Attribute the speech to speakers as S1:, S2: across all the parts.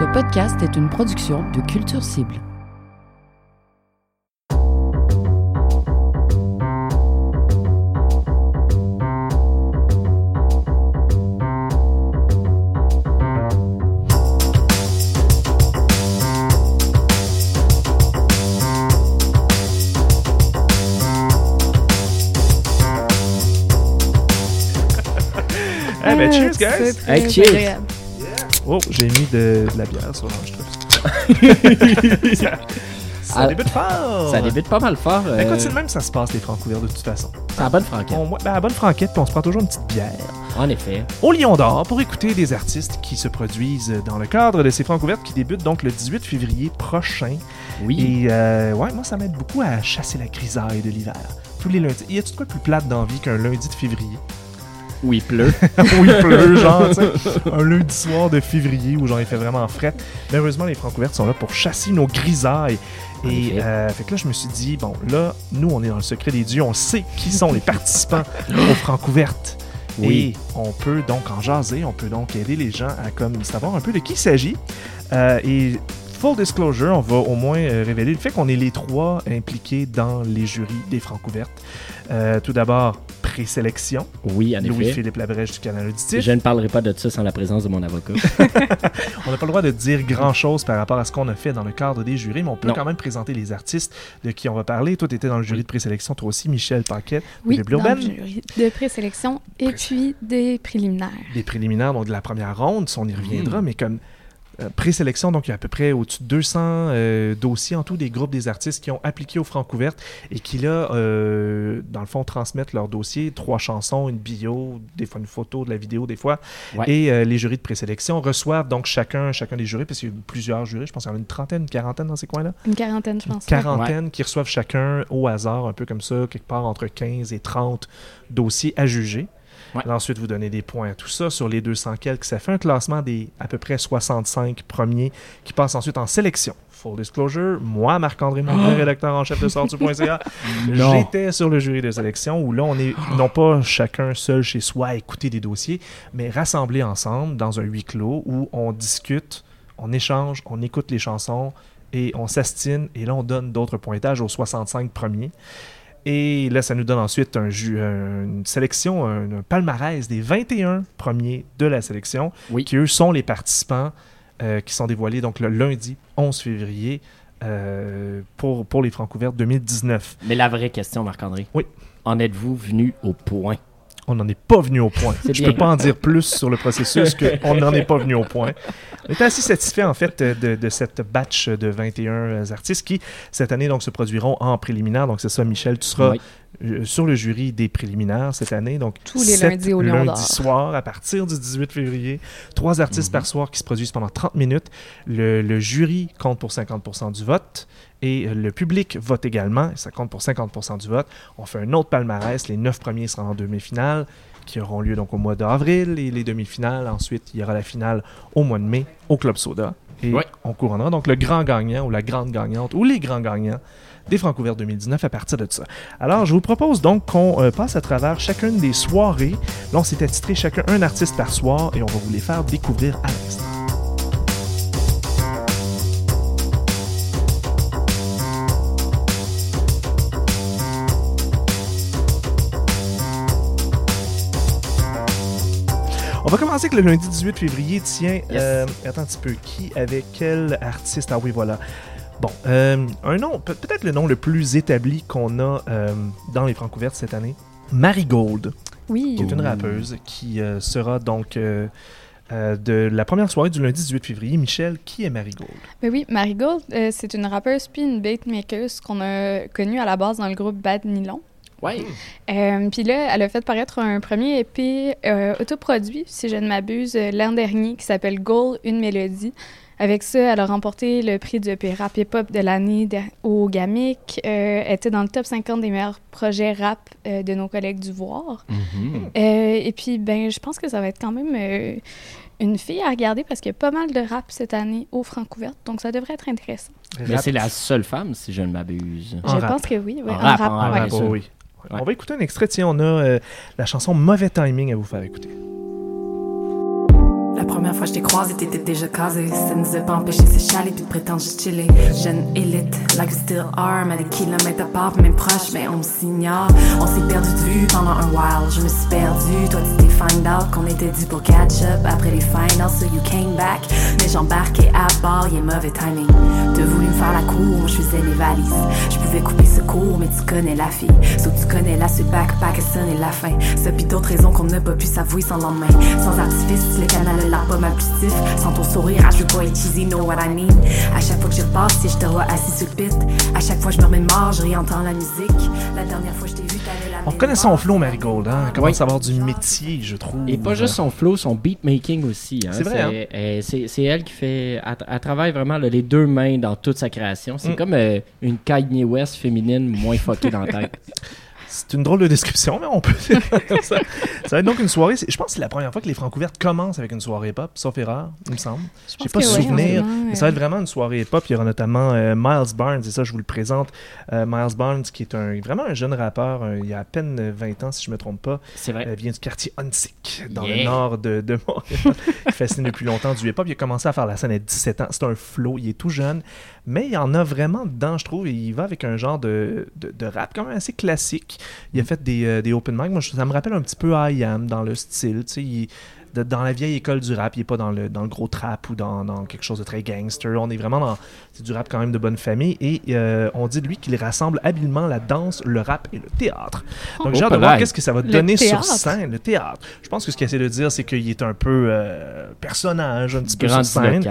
S1: Ce podcast est une production de Culture Cible.
S2: Eh ben, cheers,
S3: C'est
S2: guys!
S4: Hey, cheers.
S2: Oh, j'ai mis de, de la bière sur l'enregistrement. ça ça
S4: Ah,
S2: débute fort!
S4: Ça débute pas mal fort.
S2: Ben,
S4: euh,
S2: écoute, c'est le même ça se passe, les francs couverts, de toute façon.
S4: c'est la bonne franquette.
S2: On, ben, à la bonne franquette, puis on se prend toujours une petite bière.
S4: En effet.
S2: Au Lion d'Or pour écouter des artistes qui se produisent dans le cadre de ces francs couvertes qui débutent donc le 18 février prochain.
S4: Oui.
S2: Et euh, ouais, moi, ça m'aide beaucoup à chasser la grisaille de l'hiver. Tous les lundis. Y a-tu de quoi plus plate dans la vie qu'un lundi de février?
S4: Où il pleut.
S2: où il pleut, genre, tu sais. Un lundi soir de février où genre il fait vraiment fret. Mais heureusement, les francs couvertes sont là pour chasser nos grisailles. Et euh, fait que là, je me suis dit, bon, là, nous, on est dans le secret des dieux, on sait qui sont les participants aux francs couvertes.
S4: Oui.
S2: Et on peut donc en jaser, on peut donc aider les gens à comme savoir un peu de qui il s'agit. Euh, et full disclosure, on va au moins euh, révéler le fait qu'on est les trois impliqués dans les jurys des francs couvertes. Euh, tout d'abord, présélection.
S4: Oui, en effet.
S2: Louis-Philippe Labrèche du Canal Auditif.
S4: Je ne parlerai pas de ça sans la présence de mon avocat.
S2: On n'a pas le droit de dire grand-chose par rapport à ce qu'on a fait dans le cadre des jurys, mais on peut
S4: Non.
S2: quand même présenter les artistes de qui on va parler. Toi, tu étais dans le jury de présélection, toi aussi, Michel Paquet,
S3: Oui,
S2: de
S3: dans le jury de présélection et
S2: Pré-
S3: puis des préliminaires.
S2: Les préliminaires donc, de la première ronde, ça, on y reviendra,
S4: Mm.
S2: mais comme présélection, donc il y a à peu près au-dessus de 200 euh, dossiers en tout des groupes des artistes qui ont appliqué aux francs couvertes et qui, là, euh, dans le fond, transmettent leur dossier, trois chansons, une bio, des fois une photo, de la vidéo, des fois.
S4: Ouais.
S2: Et euh, les jurys de présélection reçoivent donc chacun, chacun des jurys, parce qu'il y a plusieurs jurys, je pense qu'il y en a une trentaine, une quarantaine dans ces coins-là.
S3: Une quarantaine, je pense.
S2: quarantaine qui reçoivent chacun au hasard, un peu comme ça, quelque part entre 15 et 30 dossiers à juger.
S4: Ouais.
S2: Ensuite, vous donnez des points à tout ça sur les 200 quelques. Ça fait un classement des à peu près 65 premiers qui passent ensuite en sélection. Full disclosure, moi, Marc-André Mongrain, rédacteur en chef de sortu.ca, j'étais sur le jury de sélection où là, on est non pas chacun seul chez soi à écouter des dossiers, mais rassemblés ensemble dans un huis clos où on discute, on échange, on écoute les chansons et on s'astine et là, on donne d'autres pointages aux 65 premiers. Et là, ça nous donne ensuite un une sélection, un, un palmarès des 21 premiers de la sélection,
S4: Oui.
S2: qui eux sont les participants euh, qui sont dévoilés donc le lundi 11 février euh, pour, pour les Francs ouvertes 2019.
S4: Mais la vraie question, Marc-André.
S2: Oui.
S4: En êtes-vous venu au point?
S2: On n'en est pas venu au point. Je
S4: bien.
S2: peux pas en dire plus sur le processus qu'on n'en est pas venu au point. On est assez satisfait en fait de, de cette batch de 21 artistes qui cette année donc se produiront en préliminaire. Donc c'est ça, Michel, tu seras
S4: Oui.
S2: euh, sur le jury des préliminaires cette année. Donc
S3: Tous les
S2: sept
S3: lundis au Lion
S2: lundis
S3: d'Or.
S2: soirs à partir du 18 février. Trois artistes
S4: Mhm.
S2: par soir qui se produisent pendant 30 minutes. Le, le jury compte pour 50% du vote. Et euh, le public vote également, et ça compte pour 50% du vote. On fait un autre palmarès, les neuf premiers seront en demi-finale, qui auront lieu donc au mois d'avril, et les demi-finales. Ensuite, il y aura la finale au mois de mai au Club Soda. Et
S4: Ouais.
S2: on couronnera donc le grand gagnant ou la grande gagnante ou les grands gagnants des Francs ouverts 2019 à partir de ça. Alors, je vous propose donc qu'on euh, passe à travers chacune des soirées. Là, on s'est attitré chacun un artiste par soir et on va vous les faire découvrir à l'instant. On va commencer avec le lundi 18 février. Tiens, euh, attends un petit peu. Qui avec quel artiste? Ah oui, voilà. Bon, euh, un nom, peut- peut-être le nom le plus établi qu'on a euh, dans les Francs ouvertes cette année. Marigold,
S3: Oui.
S2: qui est une
S4: Ouh.
S2: rappeuse qui euh, sera donc de la première soirée du lundi 18 février. Michel, qui est Marigold
S3: Ben oui, Marigold, c'est une rappeuse puis une beatmaker qu'on a connue à la base dans le groupe Bad Nylon.
S4: Oui.
S3: Euh, puis là, elle a fait paraître un premier EP euh, autoproduit, si je ne m'abuse, euh, l'an dernier, qui s'appelle Goal, une mélodie. Avec ça, elle a remporté le prix du EP rap hip-hop de l'année de- au GAMIC. Euh, elle était dans le top 50 des meilleurs projets rap euh, de nos collègues du Voir.
S4: Mhm.
S3: Euh, et puis, ben, je pense que ça va être quand même euh, une fille à regarder parce qu'il y a pas mal de rap cette année au Francouverte, donc ça devrait être intéressant.
S4: Mais c'est la seule femme, si je ne m'abuse.
S2: En
S3: je
S2: rap.
S3: pense que oui. ouais,
S4: En rap, en rap,
S2: bon,
S4: sûr.
S2: oui.
S4: Ouais.
S2: On va écouter un extrait. Tiens, on a euh, la chanson Mauvais Timing à vous faire écouter.
S5: La première fois que je t'ai croisé, t'étais déjà casé. Ça nous a pas empêché de s'échaler puis de prétendre juste chiller. Jeune élite, like still are, mais des kilomètres à part, même proche, mais on s'ignore. On s'est perdu de vue pendant un while. Je me suis perdu, toi tu t'es find out qu'on était dû pour catch up après les finals, so you came back. Mais j'embarquais à bord, y'a mauvais timing. T'as voulu me faire la cour, je faisais les valises. Je pouvais couper ce cours, mais tu connais la fille. So tu connais la ce backpack, et et la fin. Ça pis d'autres raisons qu'on n'a pas pu s'avouer sans lendemain. Sans artifice, le canal a l'air pas mal plus stiff. Sans ton sourire, je veux pas être cheesy, know what I mean. À chaque fois que je repasse, si je te vois assis sur le pit. À chaque fois je me remets mort, je réentends la musique. La dernière fois je t'ai la
S2: On connaît son flow, Marigold. Hein? Elle commence
S4: Oui.
S2: à avoir du métier, je trouve.
S4: Et pas juste son flow, son beatmaking aussi. hein.
S2: C'est vrai, hein?
S4: euh, C'est elle qui fait. Elle, elle travaille vraiment là, les deux mains dans toute sa création. C'est
S2: Mm.
S4: comme euh, une Kanye West féminine moins fuckée dans la tête.
S2: C'est une drôle de description, mais on peut. ça, ça va être donc une soirée. Je pense que c'est la première fois que les Francouvertes commencent avec une soirée pop, sauf erreur, il me semble.
S3: Je
S2: J'ai
S3: pense
S2: pas
S3: que oui,
S2: souvenir. Mais ça va être vraiment une soirée hip-hop. Il y aura notamment euh, Miles Barnes, et ça, je vous le présente. Euh, Miles Barnes, qui est un, vraiment un jeune rappeur, euh, il a à peine euh, 20 ans, si je me trompe pas.
S4: C'est vrai.
S2: Euh, vient du quartier Huntsic, dans le nord de, de Montréal. il fascine depuis longtemps du hip-hop. Il a commencé à faire la scène à 17 ans. C'est un flow. Il est tout jeune. Mais il y en a vraiment dedans, je trouve. Il va avec un genre de, de, de rap quand même assez classique. Il a fait des, euh, des open mic. Moi, je- ça me rappelle un petit peu I Am dans le style. Tu sais, il- de- dans la vieille école du rap, il n'est pas dans le, dans le gros trap ou dans, dans quelque chose de très gangster. On est vraiment dans c'est du rap quand même de bonne famille. Et euh, on dit de lui qu'il rassemble habilement la danse, le rap et le théâtre. Donc j'ai
S4: Oh,
S2: hâte de voir qu'est-ce que ça va
S3: Le
S2: donner sur scène, le théâtre. Je pense que ce qu'il essaie de dire, c'est qu'il est un peu euh, personnage, un petit peu sur scène.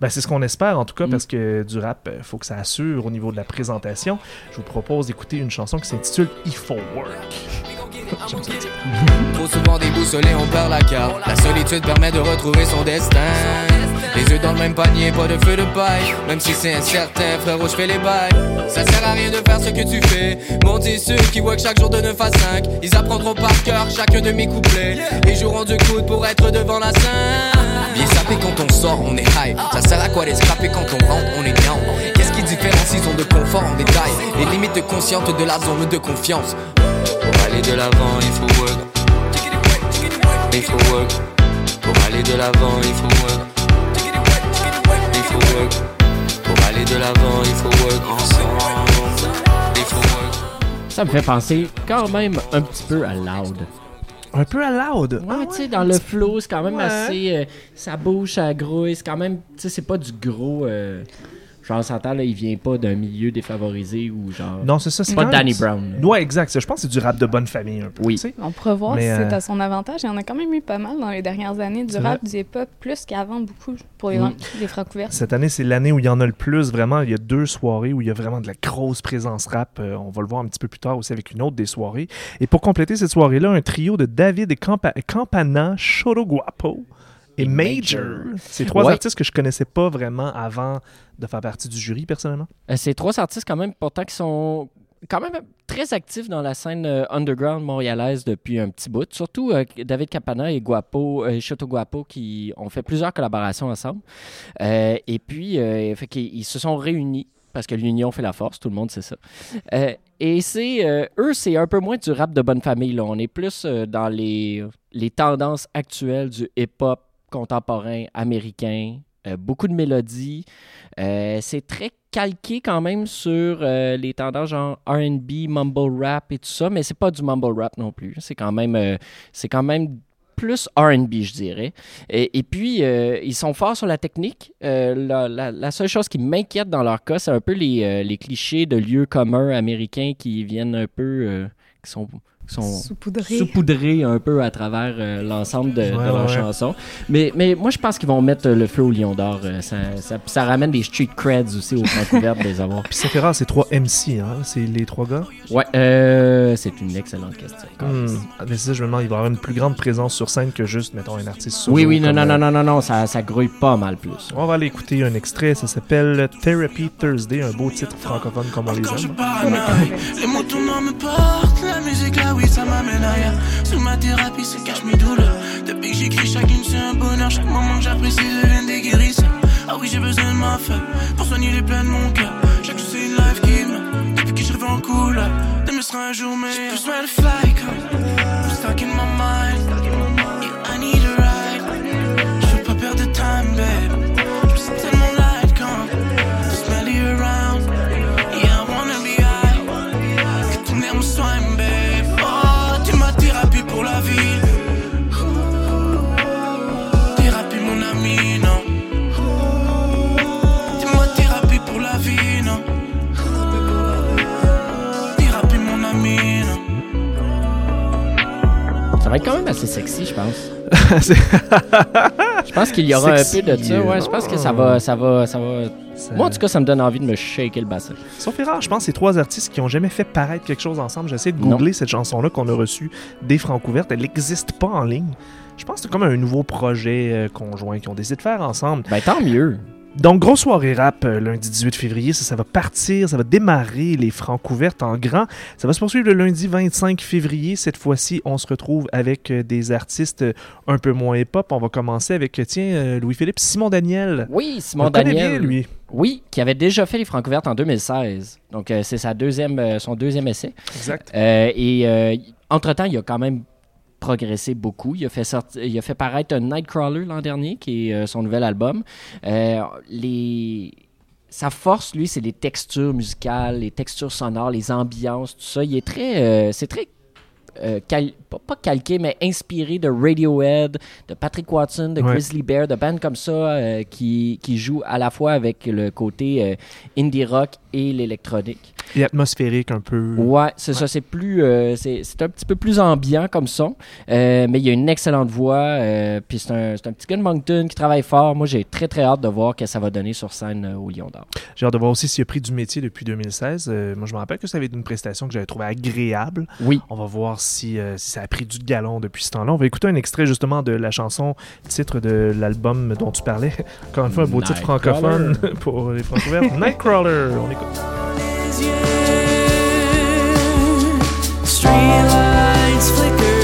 S2: Ben, c'est ce qu'on espère en tout cas,
S4: Mm.
S2: parce que du rap, il faut que ça assure au niveau de la présentation. Je vous propose d'écouter une chanson qui s'intitule If For Work.
S6: Trop souvent déboussolé, on perd la carte. La solitude permet de retrouver son destin. Les yeux dans le même panier, pas de feu de paille. Même si c'est incertain, frérot, je fais les bails. Ça sert à rien de faire ce que tu fais. Dit ceux qui work chaque jour de 9 à 5. Ils apprendront par cœur chacun de mes couplets. Et joueront du coude pour être devant la scène. Bien sapé quand on sort, on est high. Ça sert à quoi scrappé quand on rentre, on est down. Qu'est-ce qui différencie zone de confort en détail Les limites conscientes de la zone de confiance. Pour aller de l'avant, il faut work. Il faut work. Pour aller de l'avant, il faut work. Il faut work. Pour aller de l'avant, il faut work ensemble. Il faut work.
S4: Ça me fait penser quand même un petit peu à Loud.
S2: Un peu à loud?
S4: Ouais, tu sais, dans le flow, c'est quand même
S2: Ouais.
S4: assez. euh, ça bouge, ça grouille. C'est quand même. Tu sais, c'est pas du gros. euh, genre, on s'entend, là, il vient pas d'un milieu défavorisé ou genre.
S2: Non, c'est ça. C'est
S4: pas Danny Brown. là.
S2: Ouais, exact. Je pense que c'est du rap de bonne famille un peu.
S4: Oui.
S3: On pourra voir
S2: Mais,
S3: si c'est
S2: euh,
S3: à son avantage. Il y en a quand même eu pas mal dans les dernières années. Du rap, du hip-hop, plus qu'avant, beaucoup pour les,
S4: Mm.
S3: les francs couverts.
S2: Cette année, c'est l'année où il y en a le plus. Vraiment, il y a deux soirées où il y a vraiment de la grosse présence rap. Euh, on va le voir un petit peu plus tard aussi avec une autre des soirées. Et pour compléter cette soirée-là, un trio de David et Campa- Campana, Choro Guapo et Major. C'est trois
S4: Ouais.
S2: artistes que je connaissais pas vraiment avant de faire partie du jury, personnellement.
S4: Euh, c'est trois artistes quand même, pourtant, qui sont quand même très actifs dans la scène euh, underground montréalaise depuis un petit bout. Surtout euh, David Capana et Guapo, euh, Choto Guapo qui ont fait plusieurs collaborations ensemble. Euh, et puis, fait ils se sont réunis parce que l'union fait la force, tout le monde sait ça. Et c'est eux, c'est un peu moins du rap de bonne famille. Là. On est plus dans les, les tendances actuelles du hip-hop contemporain américain. Euh, beaucoup de mélodies. Euh, c'est très calqué quand même sur euh, les tendances genre R&B, mumble rap et tout ça, mais c'est pas du mumble rap non plus. C'est quand même, c'est quand même plus R&B, je dirais. Et, puis, ils sont forts sur la technique. La, seule chose qui m'inquiète dans leur cas, c'est un peu les, les clichés de lieux communs américains qui viennent un peu... qui sont, sont
S3: Saupoudré.
S4: saupoudrés un peu à travers euh, l'ensemble de, de
S2: Ouais,
S4: leurs
S2: ouais.
S4: chansons. Mais, mais moi, je pense qu'ils vont mettre euh, le feu au lion d'or. euh, ça, ça, ça ramène des street creds aussi aux Vancouver de les avoir.
S2: Puis c'est rare, c'est trois MC, hein? C'est les trois gars?
S4: Ouais, euh, c'est une excellente question.
S2: Hmm. Ah, Mais c'est ça, je me demande, il va y avoir une plus grande présence sur scène que juste, mettons, un artiste solo.
S4: Oui, oui, non, non,
S2: euh,
S4: non, non, non, non, ça, ça grouille pas mal plus.
S2: On va aller écouter un extrait, ça s'appelle Therapy Thursday, un beau titre francophone comme on les aime.
S7: Musique là, oui, ça m'amène ailleurs. Sous ma thérapie se cachent mes douleurs. Depuis que j'écris, chacune c'est un bonheur. Chaque moment que j'apprécie devient des guérisseurs. Ah oui, j'ai besoin de ma femme pour soigner les plaies de mon cœur. Chaque jour c'est une life qui me. Depuis que je rêve en couleur, demain sera un jour meilleur. J'ai besoin de fly stuck in my mind.
S4: Va être quand même assez sexy, je pense. Je pense qu'il y aura
S2: Sexy,
S4: un peu de ça. Ouais, je pense que ça va, ça va, ça va.
S2: ça-
S4: Moi, en tout cas, ça me donne envie de me shaker le bassin.
S2: Sauf erreur, je pense que c'est trois artistes qui ont jamais fait paraître quelque chose ensemble. J'essaie de
S4: Non.
S2: googler cette chanson-là qu'on a reçue des Francouvertes. Elle n'existe pas en ligne. Je pense que c'est comme un nouveau projet euh, conjoint qu'ils ont décidé de faire ensemble.
S4: Ben, tant mieux.
S2: Donc, grosse soirée rap euh, lundi 18 février. Ça, ça va partir, ça va démarrer les Francouvertes en grand. Ça va se poursuivre le lundi 25 février. Cette fois-ci, on se retrouve avec euh, des artistes euh, un peu moins hip-hop. On va commencer avec, tiens, Louis-Philippe Simon Daniel.
S4: Oui,
S2: On
S4: Simon
S2: connaît
S4: Daniel.
S2: bien, lui.
S4: Oui, qui avait déjà fait les Francouvertes en 2016. Donc, c'est sa deuxième, son deuxième essai.
S2: Exact.
S4: Euh, et euh, entre-temps, il a quand même progressé beaucoup. Il a fait, sorti- il a fait paraître un Nightcrawler l'an dernier, qui est euh, son nouvel album. Euh, les... Sa force, lui, c'est les textures musicales, les textures sonores, les ambiances, tout ça. Il est très... euh, c'est très... euh, cal- pas, pas calqué, mais inspiré de Radiohead, de Patrick Watson, de
S2: Ouais.
S4: Grizzly Bear, de bands comme ça euh, qui, qui jouent à la fois avec le côté indie rock et l'électronique.
S2: Et atmosphérique un peu.
S4: Ouais, c'est ça. C'est plus, euh, c'est c'est un petit peu plus ambiant comme son, euh, mais il a une excellente voix. euh, puis c'est un, c'est un petit gars de Moncton qui travaille fort. Moi, j'ai très très hâte de voir que ça va donner sur scène euh, au Lion d'Or.
S2: J'ai hâte de voir aussi s'il a pris du métier depuis 2016. Euh, moi, je me rappelle que ça avait été une prestation que j'avais trouvée agréable.
S4: Oui.
S2: On va voir si, si ça a pris du galon depuis ce temps-là. On va écouter un extrait justement de la chanson titre de l'album dont tu parlais. Encore une fois, un beau titre francophone pour les francouvertes. Nightcrawler, on écoute.
S7: Streetlights flicker.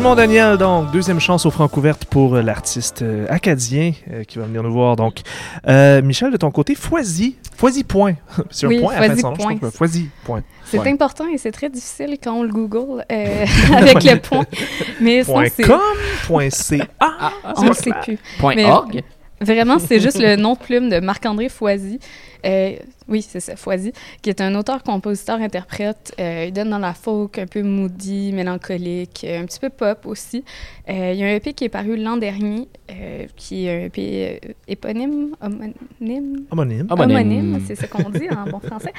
S2: Simon Daniel, donc, deuxième chance aux Francouvertes pour euh, l'artiste euh, acadien euh, qui va venir nous voir. Donc, Euh, Michel, de ton côté, Foisy. Foisy point. C'est
S3: Oui,
S2: un point à la fin de
S3: Foisy
S2: son nom, je
S3: point.
S2: trouve. Foisy point.
S3: C'est
S2: Ouais.
S3: important et c'est très difficile quand on le Google euh, avec le point. Mais sinon,
S2: Point
S3: c'est.
S2: com, point ca.
S3: On ne sait plus.
S4: Point
S3: Mais-
S4: org.
S3: Vraiment, c'est juste le nom de plume de Marc-André Foisy. Euh, oui, c'est ça, Foisy, qui est un auteur, compositeur, interprète. Euh, il donne dans la folk, un peu moody, mélancolique, euh, un petit peu pop aussi. Euh, il y a un EP qui est paru l'an dernier, euh, qui est un EP éponyme, homonyme,
S2: Homonyme.
S4: Homonyme.
S3: homonyme, c'est ce qu'on dit en bon français.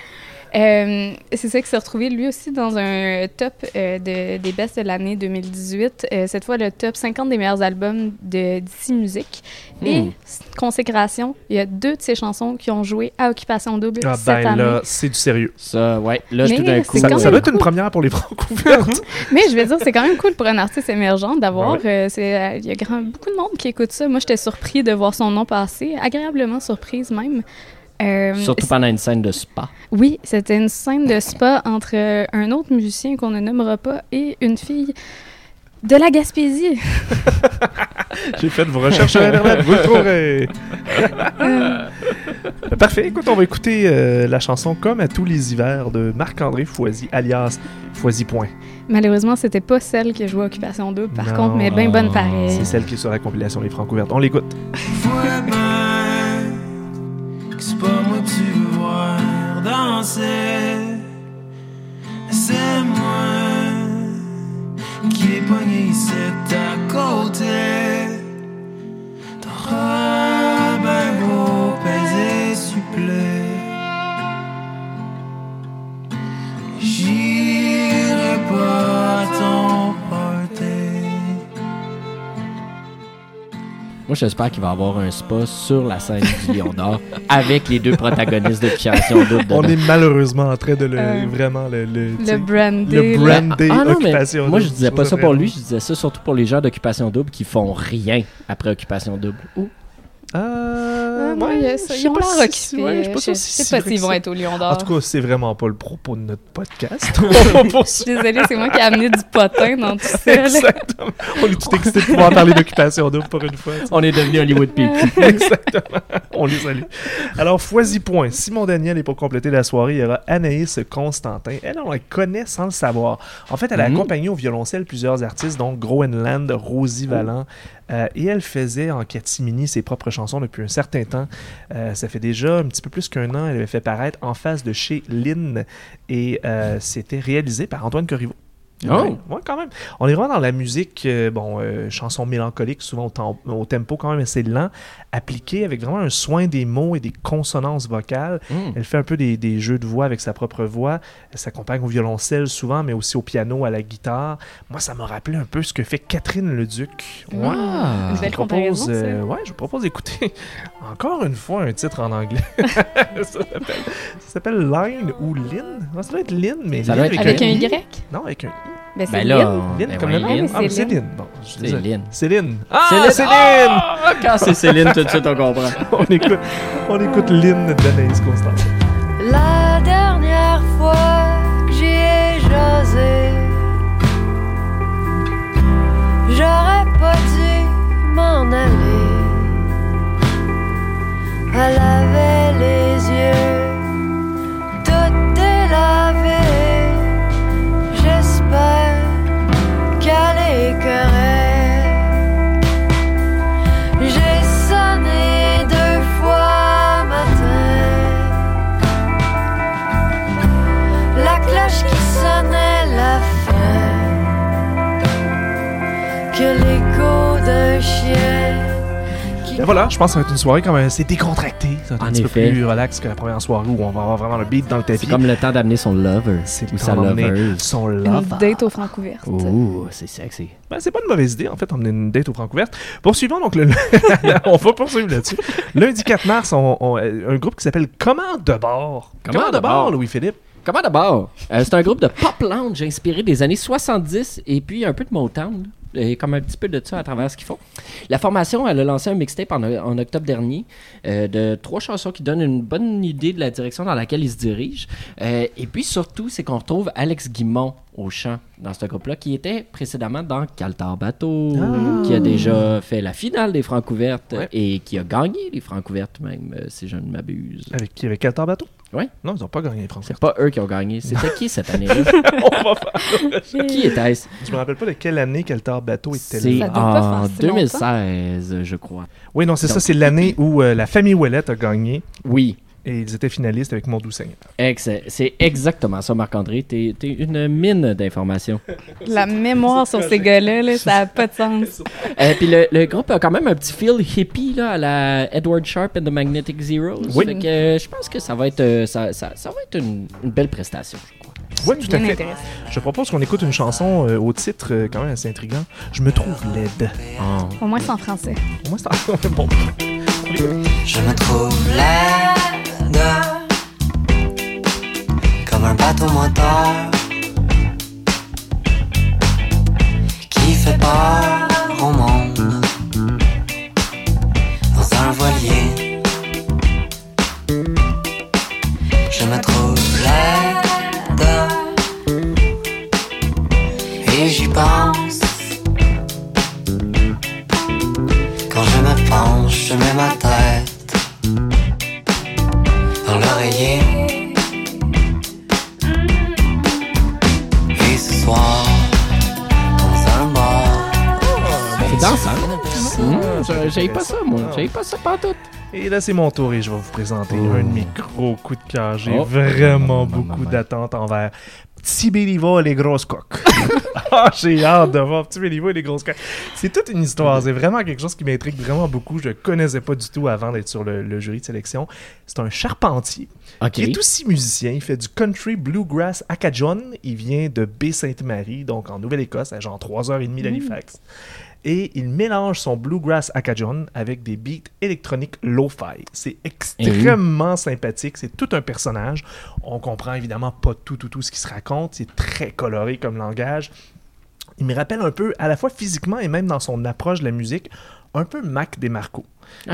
S3: Euh, c'est ça qui s'est retrouvé lui aussi dans un top euh, de, des best de l'année 2018. Euh, cette fois, le top 50 des meilleurs albums de DC Music. Et
S4: Hmm.
S3: consécration, il y a deux de ses chansons qui ont joué à Occupation Double
S2: Ah
S3: cette
S2: ben
S3: année.
S2: là, c'est du sérieux.
S4: Ça, ouais. Là,
S3: Mais
S4: tout d'un coup.
S2: Ça, doit être une première pour les Francouvertes.
S3: Mais je veux dire, c'est quand même cool pour un artiste émergent d'avoir.
S2: Ouais.
S3: Il y a grand- beaucoup de monde qui écoute ça. Moi, j'étais surpris de voir son nom passer, agréablement surprise même. Euh,
S4: Surtout pendant une scène de spa.
S3: Oui, c'était une scène de spa entre euh, un autre musicien qu'on ne nommera pas et une fille de la Gaspésie.
S2: J'ai fait vos recherches sur Internet, vous le trouverez.
S3: Euh,
S2: Parfait, écoute, on va écouter euh, la chanson Comme à tous les hivers de Marc-André Foisy, alias Foisy Point.
S3: malheureusement, c'était pas celle qui a joué à Occupation Double, par
S2: Non.
S3: contre, mais bien bonne pareil.
S2: C'est celle qui est sur la compilation Les Francouvertes. On l'écoute.
S7: Danser. C'est moi qui est pogné ici à côté.
S4: Moi, j'espère qu'il va y avoir un spa sur la scène du Lion d'Or avec les deux protagonistes de Occupation Double dedans.
S2: On est malheureusement en train de le.
S3: Euh,
S2: vraiment le. Le,
S3: Le
S2: le
S3: là.
S2: brandé
S4: Ah non, mais
S2: Occupation
S4: moi, je disais pas ça pour lui, je disais ça surtout pour les gens d'Occupation Double qui font rien après Occupation Double. Ou
S2: Euh,
S3: Ah,
S2: ouais,
S3: il y a
S2: je
S3: ça.
S2: sais
S3: Ils ont
S2: pas si- pas
S3: s'ils vont être au Lion
S2: En
S3: d'Or.
S2: tout cas, c'est vraiment pas le propos de notre podcast.
S3: Désolée, c'est moi qui ai amené du potin dans tout ça.
S2: Exactement. On est tout excités de pouvoir parler d'occupation double pour une fois.
S4: on est devenu Hollywood People.
S2: Exactement. On les salue. Alors, Foisy Point. Simon Daniel et pour compléter la soirée, il y aura Anaïs Constantin. Elle, on la connaît sans le savoir. En fait, elle a
S4: Mhm.
S2: accompagné au violoncelle plusieurs artistes, dont Groenland, Rosie Vallant, Euh, et elle faisait en catimini ses propres chansons depuis un certain temps. Euh, ça fait déjà un petit peu plus qu'un an. Elle avait fait paraître En face de chez Lynn et euh, c'était réalisé par Antoine Corriveau.
S4: Oh!
S2: Ouais, ouais, quand même. On est vraiment dans la musique, euh, bon, euh, chanson mélancolique, souvent au, tem- au tempo quand même assez lent, appliquée avec vraiment un soin des mots et des consonances vocales.
S4: Mm.
S2: Elle fait un peu des, des jeux de voix avec sa propre voix. Elle s'accompagne au violoncelle souvent, mais aussi au piano, à la guitare. Moi, ça m'a rappelé un peu ce que fait Catherine Leduc. Ouais.
S4: Ah.
S3: Une belle
S2: vous propose, euh, ouais, je vous propose d'écouter encore une fois un titre en anglais. ça s'appelle- ça s'appelle Line ou Lynn. Ça doit être Lynn, mais
S4: Ça
S2: Lynn
S4: doit être
S3: Avec un. Y?
S2: Non, avec un I.
S3: Ben, c'est
S4: Ben
S3: Lynn.
S4: là,
S2: Lynn,
S4: ben
S2: comme
S4: ouais,
S2: le
S3: Lynn.
S2: Ah, mais c'est
S3: C'est
S2: Lynn. Bon, je.
S4: Lynn.
S2: C'est Lynn. Ah,
S4: Céline.
S2: c'est Lynn!
S4: Ah, quand c'est Céline, tout de suite, on comprend.
S2: on, écoute, on écoute Lynn d'Anaïs Constant.
S8: La dernière fois que j'y ai jasé, j'aurais pas dû m'en aller. Elle avait les yeux
S2: voilà, je pense que ça va être une soirée quand même assez décontractée. Ça va être un petit peu plus relax que la première soirée où on va avoir vraiment le beat dans le tapis.
S4: C'est comme le temps d'amener son lover.
S2: C'est le temps
S4: lover.
S2: son
S3: Une
S2: lover.
S3: date au Francouverte.
S4: Ouh, c'est sexy.
S2: Ben, c'est pas une mauvaise idée, en fait, emmener une date au Francouverte. Poursuivons donc le... on va poursuivre là-dessus. Lundi 4 mars, on, on- un groupe qui s'appelle Comment de bord.
S4: Comment de
S2: de bord,
S4: bord?
S2: Louis-Philippe?
S4: Comment d'abord? Euh, c'est un groupe de pop lounge inspiré des années 70 et puis un peu de Motown. Et comme un petit peu de ça à travers ce qu'ils font. La formation, elle a lancé un mixtape en, en octobre dernier euh, de trois chansons qui donnent une bonne idée de la direction dans laquelle ils se dirigent. Euh, et puis surtout, c'est qu'on retrouve Alex Guimont au chant dans ce groupe-là, qui était précédemment dans Caltar Bateau, qui a déjà fait la finale des Francouvertes
S2: Ouais.
S4: et qui a gagné les Francouvertes même, euh, si je ne m'abuse.
S2: Avec qui? Avec Caltar Bateau?
S4: Ouais.
S2: Non, ils ont pas gagné les Français.
S4: C'est pas eux qui ont gagné. C'était qui cette année-là?
S2: on va faire...
S4: qui était-ce?
S2: Je me rappelle pas de quelle année Caltar Bateau était
S4: C'est
S2: là.
S3: Pas
S4: en
S3: faire si longtemps.
S4: 2016, je crois.
S2: Oui, non, c'est ça, c'est l'année où euh, la famille Ouellette a gagné
S4: Oui,
S2: et ils étaient finalistes avec Mon Doux Seigneur.
S4: c'est exactement ça, Marc-André. T'es t'es une mine d'informations.
S3: La mémoire sur ces gars-là, là, ça n'a pas de sens.
S4: Euh, Puis le, le groupe a quand même un petit feel hippie là, à la Edward Sharp and the Magnetic Zeros.
S2: Oui.
S4: Fait que, euh, je pense que ça va être, euh, ça, ça- ça va être une, une belle prestation, je crois.
S2: Oui, tout à fait. Je propose qu'on écoute une chanson euh, au titre euh, quand même assez intriguant. Je me trouve laide.
S3: Au moins, c'est en français.
S2: Moi, c'est bon.
S9: Je me trouve laide Comme un bateau moteur Qui fait peur au monde. Dans un voilier Je me trouve laide. Et j'y pense. Quand je me penche, je mets ma tête l'oreiller. Et ce soir, dans un bar,
S4: C'est dansant. Mmh, J'ai pas ça, moi. J'ai pas ça pantoute.
S2: Et là, c'est mon tour et je vais vous présenter un de mes gros coups de cœur. J'ai
S4: Oh.
S2: vraiment beaucoup d'attentes envers Petit Béliveau et les grosses coques. Ah, j'ai hâte de voir Petit et les grosses coques. C'est toute une histoire. C'est vraiment quelque chose qui m'intrigue vraiment beaucoup. Je ne connaissais pas du tout avant d'être sur le, le jury de sélection. C'est un charpentier
S4: OK.
S2: qui est aussi musicien. Il fait du country bluegrass acadian. Il vient de Baie-Sainte-Marie, donc en Nouvelle-Écosse, à genre 3h30 d'Halifax. Et il mélange son bluegrass acadian avec des beats électroniques lo-fi. C'est extrêmement sympathique. C'est tout un personnage. On comprend évidemment pas tout, tout, tout ce qui se raconte. C'est très coloré comme langage. Il me rappelle un peu, à la fois physiquement et même dans son approche de la musique, un peu Mac DeMarco.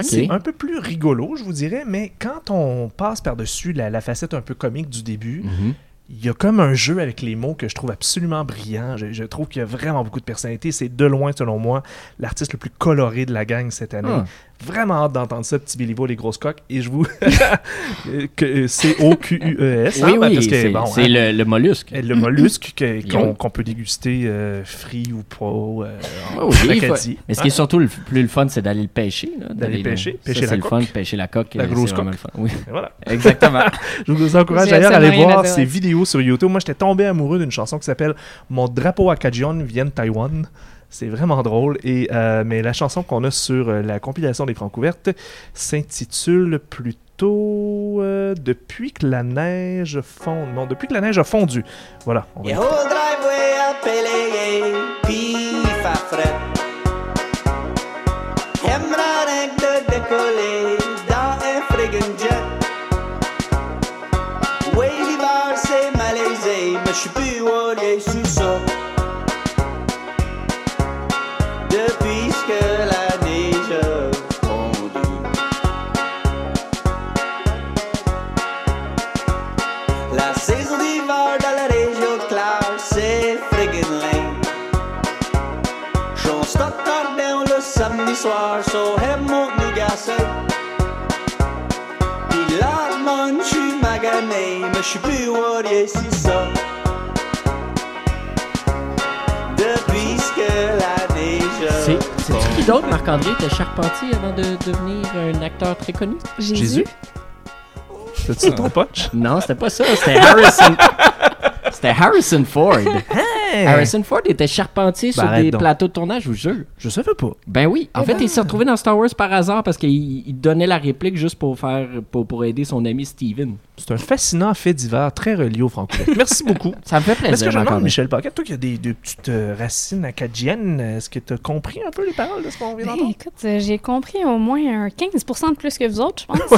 S2: C'est un peu plus rigolo, je vous dirais, mais quand on passe par-dessus la, la facette un peu comique du début,
S4: Mhm.
S2: Il y a comme un jeu avec les mots que je trouve absolument brillant. Je, trouve qu'il y a vraiment beaucoup de personnalité. C'est de loin, selon moi, l'artiste le plus coloré de la gang cette année.
S4: Ah.
S2: Vraiment hâte d'entendre ça, Petit Béliveau, les grosses coques. Et je vous. que C-O-Q-U-E-S.
S4: Oui,
S2: hein,
S4: oui,
S2: parce que,
S4: c'est
S2: bon,
S4: c'est
S2: hein,
S4: le, le mollusque.
S2: le mollusque que-
S4: Mm.
S2: qu'on qu'on peut déguster euh, frit ou pas euh,
S4: Oh, oui, faut-. Mais ce qui est surtout le plus le fun, c'est d'aller le pêcher. là,
S2: D'aller
S4: le-
S2: pêcher,
S4: ça,
S2: pêcher
S4: c'est
S2: la
S4: le fun, pêcher la coque.
S2: La
S4: euh,
S2: grosse
S4: c'est
S2: coque.
S4: fun. Oui,
S2: voilà.
S4: exactement.
S2: Je vous encourage d'ailleurs à aller voir
S3: à dire.
S2: vidéos sur YouTube. Moi, j'étais tombé amoureux d'une chanson qui s'appelle Mon drapeau acadien vient de Taïwan. C'est vraiment drôle. Et, euh, mais la chanson qu'on a sur euh, la compilation des Francs ouvertes s'intitule plutôt euh, Depuis que la neige fond. Non, Depuis que la neige a fondu. Voilà. on va
S10: magané, mais j'suis plus warrior si ça. Depuis que la neige
S4: C'est c'est-tu qui d'autre, Marc-André, était charpentier avant de devenir un acteur très connu?
S2: Jésus. C'est-tu ton punch?
S4: Non, c'était pas ça. C'était Harrison. C'était Harrison Ford. Harrison Ford était charpentier sur
S2: Ben, arrête
S4: des
S2: donc.
S4: plateaux de tournage, je vous jure.
S2: Je savais pas.
S4: Ben oui. En fait, il s'est retrouvé dans Star Wars par hasard parce qu'il il donnait la réplique juste pour faire pour, pour aider son ami Steven.
S2: C'est un fascinant fait divers très relié au franco Merci beaucoup.
S4: Ça me fait
S2: Est-ce que
S4: plaisir,
S2: je me demande. Michel Paquet, toi qui as des, des petites euh, racines acadiennes, est-ce que tu as compris un peu les paroles de ce qu'on vient
S3: Ben,
S2: d'entendre?
S3: écoute, euh, j'ai compris au moins un 15 de plus que vous autres, je pense.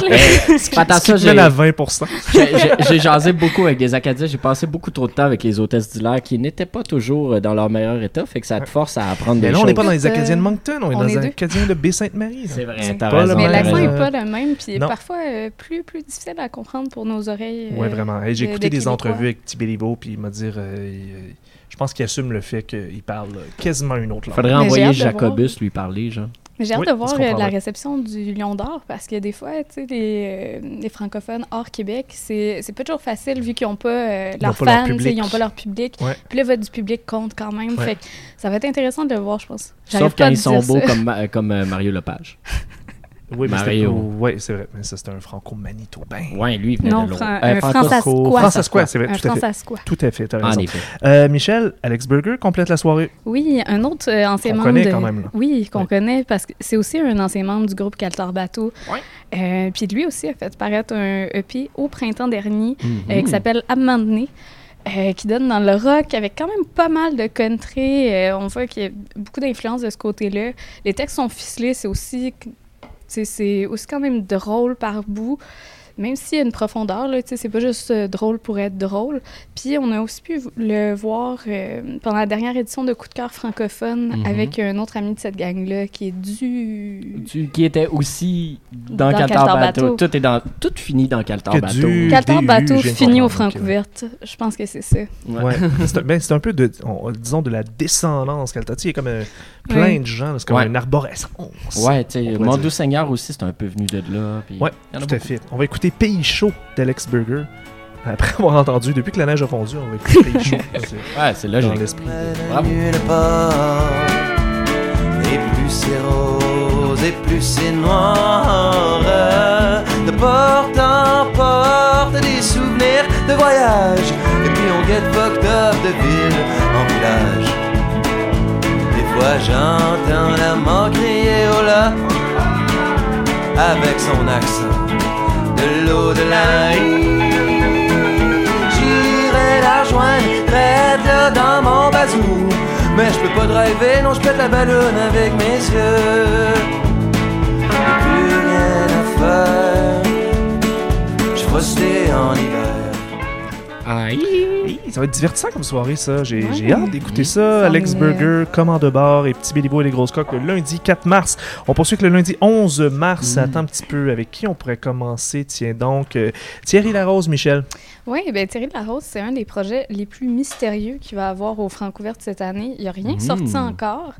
S2: te mène
S4: j'ai-
S2: à 20%.
S4: J'ai- J'ai j'ai jasé beaucoup avec des Acadiens. J'ai passé beaucoup trop de temps avec les hôtesses d'hilaire qui n'étaient pas toujours euh, dans leur meilleur état. Fait que ça te force à apprendre
S2: Mais
S4: des
S2: là, on n'est pas dans les Acadiens de Moncton, on est
S3: on
S2: dans
S3: est
S2: les
S3: deux.
S2: Acadiens de Baie-Sainte-Marie.
S4: C'est vrai, t'as raison.
S3: Mais l'accent
S2: euh,
S3: n'est pas le même, puis
S2: non.
S3: parfois euh, plus, plus difficile à comprendre pour nos oreilles.
S2: Ouais,
S3: euh,
S2: vraiment. Hey, J'ai écouté
S3: de
S2: des
S3: Québécois.
S2: entrevues avec Tibéliveau, puis il m'a dit, euh, je pense qu'il assume le fait qu'il parle euh, quasiment une autre langue.
S4: Faudrait
S3: Mais
S4: envoyer Jacobus lui parler, genre.
S3: Mais J'ai hâte
S2: Oui,
S3: de voir euh, la réception du Lion d'Or parce que des fois, tu sais, les, euh, les francophones hors Québec, c'est pas toujours facile vu qu'ils n'ont pas euh, leurs
S2: pas leur
S3: fans, ils n'ont pas leur public.
S2: Ouais.
S3: Puis le vote du public compte quand même.
S2: Ouais.
S3: Fait que ça va être intéressant de le voir, je pense.
S4: Sauf quand ils sont beaux comme, Ma- comme euh, Mario Lepage.
S2: Oui, mais
S4: Mario.
S2: ouais, c'est vrai. Mais ça, c'était un franco-manitobain.
S4: Ouais, lui, il venait
S3: Non,
S4: de l'eau.
S3: fran-
S4: Euh.
S3: Francasquois,
S2: c'est vrai,
S3: Un
S2: tout à fait. Tout à fait,
S4: En effet.
S2: Euh, Michel, Alex Burger complète la soirée.
S3: Oui, un autre euh, ancien
S2: Qu'on
S3: membre.
S2: connaît
S3: de-
S2: quand même, là.
S3: Oui, qu'on
S2: Ouais.
S3: connaît parce que c'est aussi un ancien membre du groupe Caltar Bateau. Euh, puis lui aussi a fait paraître un EP au printemps dernier
S4: Mhm.
S3: euh, qui s'appelle Abandonné. euh, qui donne dans le rock avec quand même pas mal de country. Euh, on voit qu'il y a beaucoup d'influence de ce côté-là. Les textes sont ficelés, c'est aussi, c'est aussi quand même drôle par bout. Même s'il y a une profondeur, là, tu sais, c'est pas juste euh, drôle pour être drôle. Puis on a aussi pu le voir euh, pendant la dernière édition de Coup de cœur francophone
S4: Mhm.
S3: avec un autre ami de cette gang-là qui est du...
S4: Qui était aussi dans,
S3: Dans
S4: Caltar
S3: Caltar
S4: Bateau.
S3: Bateau.
S4: Tout est dans tout finit dans Caltar Bateau.
S2: du-
S3: Caltar Bateau
S2: je viens de
S3: fini au
S2: comprendre, ok,
S3: Francouverte. Je pense que c'est ça.
S4: Ouais.
S2: Ouais. c'est un, ben, c'est un peu de, on- disons, de la descendance Caltati. Il y a comme euh, plein
S3: Ouais.
S2: de gens, c'est comme
S4: Ouais.
S2: une arborescence.
S4: Ouais, tu sais,
S2: On pourrait
S4: Mon
S2: dire.
S4: Doux Seigneur aussi, c'est un peu venu de là. puis
S2: Ouais, tout à fait. On va écouter Pays chaud d'Alex Burger. Après avoir entendu, depuis que la neige a fondu, on va écouter Pays chaud. C'est
S4: Ouais, c'est
S2: dans
S4: logique.
S2: l'esprit.
S4: Bravo.
S10: nulle part. Et plus c'est rose, et plus c'est noir. De porte en porte, des souvenirs de voyage. Et puis on get fucked up de ville en village. Des fois j'entends la mort crier au là avec son accent J'irai la rejoindre, prête là dans mon bazou. Mais je peux pas driver, non, je pète la ballonne avec mes yeux. Plus rien à faire. Je frosté en hiver.
S2: Ça va être divertissant comme soirée, ça. J'ai
S3: Ouais.
S2: hâte d'écouter ça.
S3: Ça
S2: Alex Burger, Commande de bar et Petit Béliveau et les grosses coques le lundi 4 mars. On poursuit avec le lundi 11 mars.
S4: Mm.
S2: Attends un petit peu. Avec qui on pourrait commencer? Tiens donc. euh, Thierry Larose, Michel.
S3: Oui, bien Thierry de la Rose, c'est un des projets les plus mystérieux qu'il va avoir au Francouverte cette année. Il n'y a rien
S4: Mhm.
S3: sorti encore.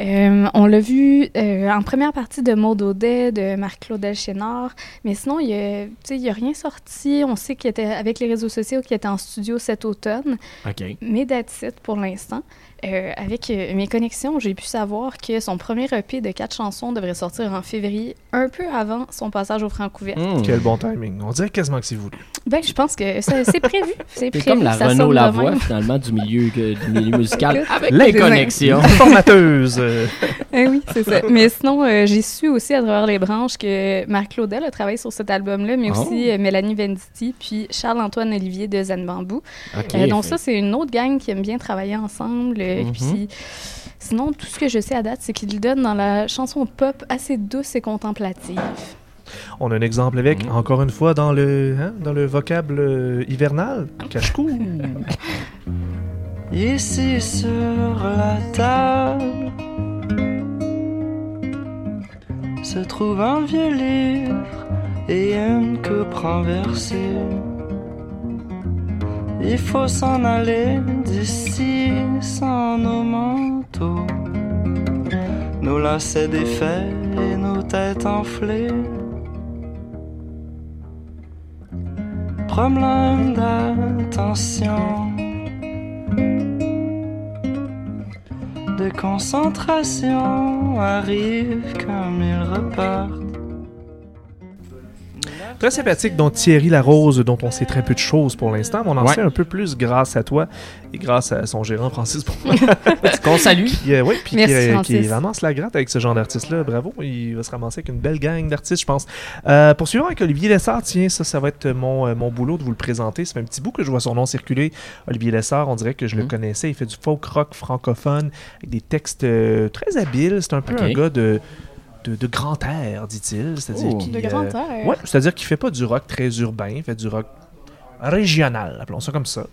S3: Euh, on l'a vu euh, en première partie de Maud Audet, de Marc-Claude Chénard, mais sinon, il n'y a, a rien sorti. On sait qu'il était avec les réseaux sociaux qu'il était en studio cet automne,
S4: OK.
S3: mais that's it pour l'instant. Euh, avec euh, mes connexions, j'ai pu savoir que son premier EP de quatre chansons devrait sortir en février, un peu avant son passage au Francouvert.
S4: Hmm.
S2: Quel bon timing. On dirait quasiment que c'est voulu.
S3: Ben, je pense que ça- c'est prévu. C'est
S4: C'est
S3: prévu.
S4: comme la Renault Lavoie, finalement, du milieu, que- du milieu musical, avec
S3: les
S4: connexions.
S2: Formateuse. euh,
S3: Eh oui, c'est ça. Mais sinon, euh, j'ai su aussi à travers les branches que Marc Claudel a travaillé sur cet album-là, mais
S4: Oh.
S3: aussi euh, Mélanie Venditti, puis Charles-Antoine Olivier de Zen Bambou.
S4: OK.
S3: Euh, donc ça, c'est une autre gang qui aime bien travailler ensemble.
S4: Mhm.
S3: puis sinon, tout ce que je sais à date, c'est qu'il donne dans la chanson pop assez douce et contemplative.
S2: On a un exemple avec,
S4: Mhm.
S2: encore une fois, dans le, hein, dans le vocable euh, hivernal. Cache-cou.
S11: Ici sur la table se trouve un vieux livre et une coupe renversée. Il faut s'en aller d'ici sans nos manteaux, nos lacets défaits et nos têtes enflées. Problème d'attention. de concentration arrive comme ils repartent.
S2: Très sympathique, dont Thierry Larose, dont on sait très peu de choses pour l'instant, mais on en
S4: Ouais.
S2: sait un peu plus grâce à toi et grâce à son gérant Francis.
S4: Qu'on salue.
S2: Qui, euh, ouais, puis
S3: Merci,
S2: qui, euh, qui ramasse la gratte avec ce genre d'artiste-là. Bravo, il va se ramasser avec une belle gang d'artistes, je pense. Euh, poursuivons avec Olivier Lessard. Tiens, ça, ça va être mon, euh, mon boulot de vous le présenter. Ça fait un petit bout que je vois son nom circuler. Olivier Lessard, on dirait que je le
S4: Mhm.
S2: connaissais. Il fait du folk rock francophone avec des textes euh, très habiles. C'est un peu un gars de, de, de grand air, dit-il. C'est-à-dire
S4: Oh.
S2: qu'il,
S3: De
S2: euh,
S3: grand air.
S2: Ouais, c'est-à-dire qu'il fait pas du rock très urbain, il fait du rock régional, appelons ça comme ça.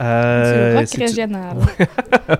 S2: Euh,
S3: du rock
S2: du-
S3: régional.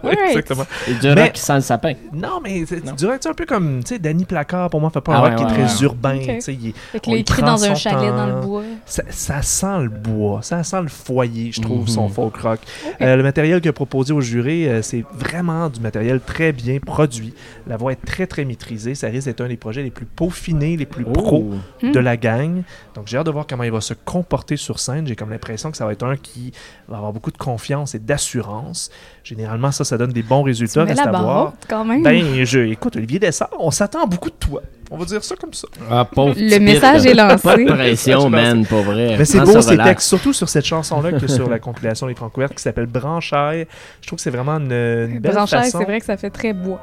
S2: Oui, exactement.
S4: Et du
S2: Mais-
S4: rock sans le sapin.
S2: Non, mais c'est du rock, c'est un peu comme, tu sais, Danny Placard, pour moi, fait pas un
S4: Ah
S2: rock
S4: ouais,
S2: qui est très
S4: ouais.
S2: urbain.
S3: Ok.
S2: tu sais, il est-
S3: Fait que
S2: On
S3: dans un chalet
S2: temps.
S3: dans le bois.
S2: ça, ça sent le bois, ça sent le foyer, je trouve,
S4: Mhm.
S2: son folk rock. Euh, le matériel qu'il a proposé au jury, euh, c'est vraiment du matériel très bien produit. La voix est très, très maîtrisée. Ça risque d'être un des projets les plus peaufinés, les plus pros
S4: Oh.
S2: de la gang. Donc j'ai hâte de voir comment il va se comporter sur scène. J'ai comme l'impression que ça va être un qui va avoir beaucoup de confiance et d'assurance. Généralement, ça, ça donne des bons
S3: Tu
S2: résultats.
S3: mets
S2: Reste
S3: la
S2: à
S3: barre quand même.
S2: Ben, je, écoute, Olivier Dessart, on s'attend beaucoup de toi. On va dire ça comme ça.
S4: Ah, pauvre
S3: Le message est lancé.
S4: Pas de pression, man, pour vrai.
S2: Mais c'est beau ces textes, surtout sur cette chanson-là que sur la compilation Les Francouvertes qui s'appelle Branchaille. Je trouve que c'est vraiment une, une belle
S3: Branchaille,
S2: façon.
S3: c'est vrai que ça fait très bois.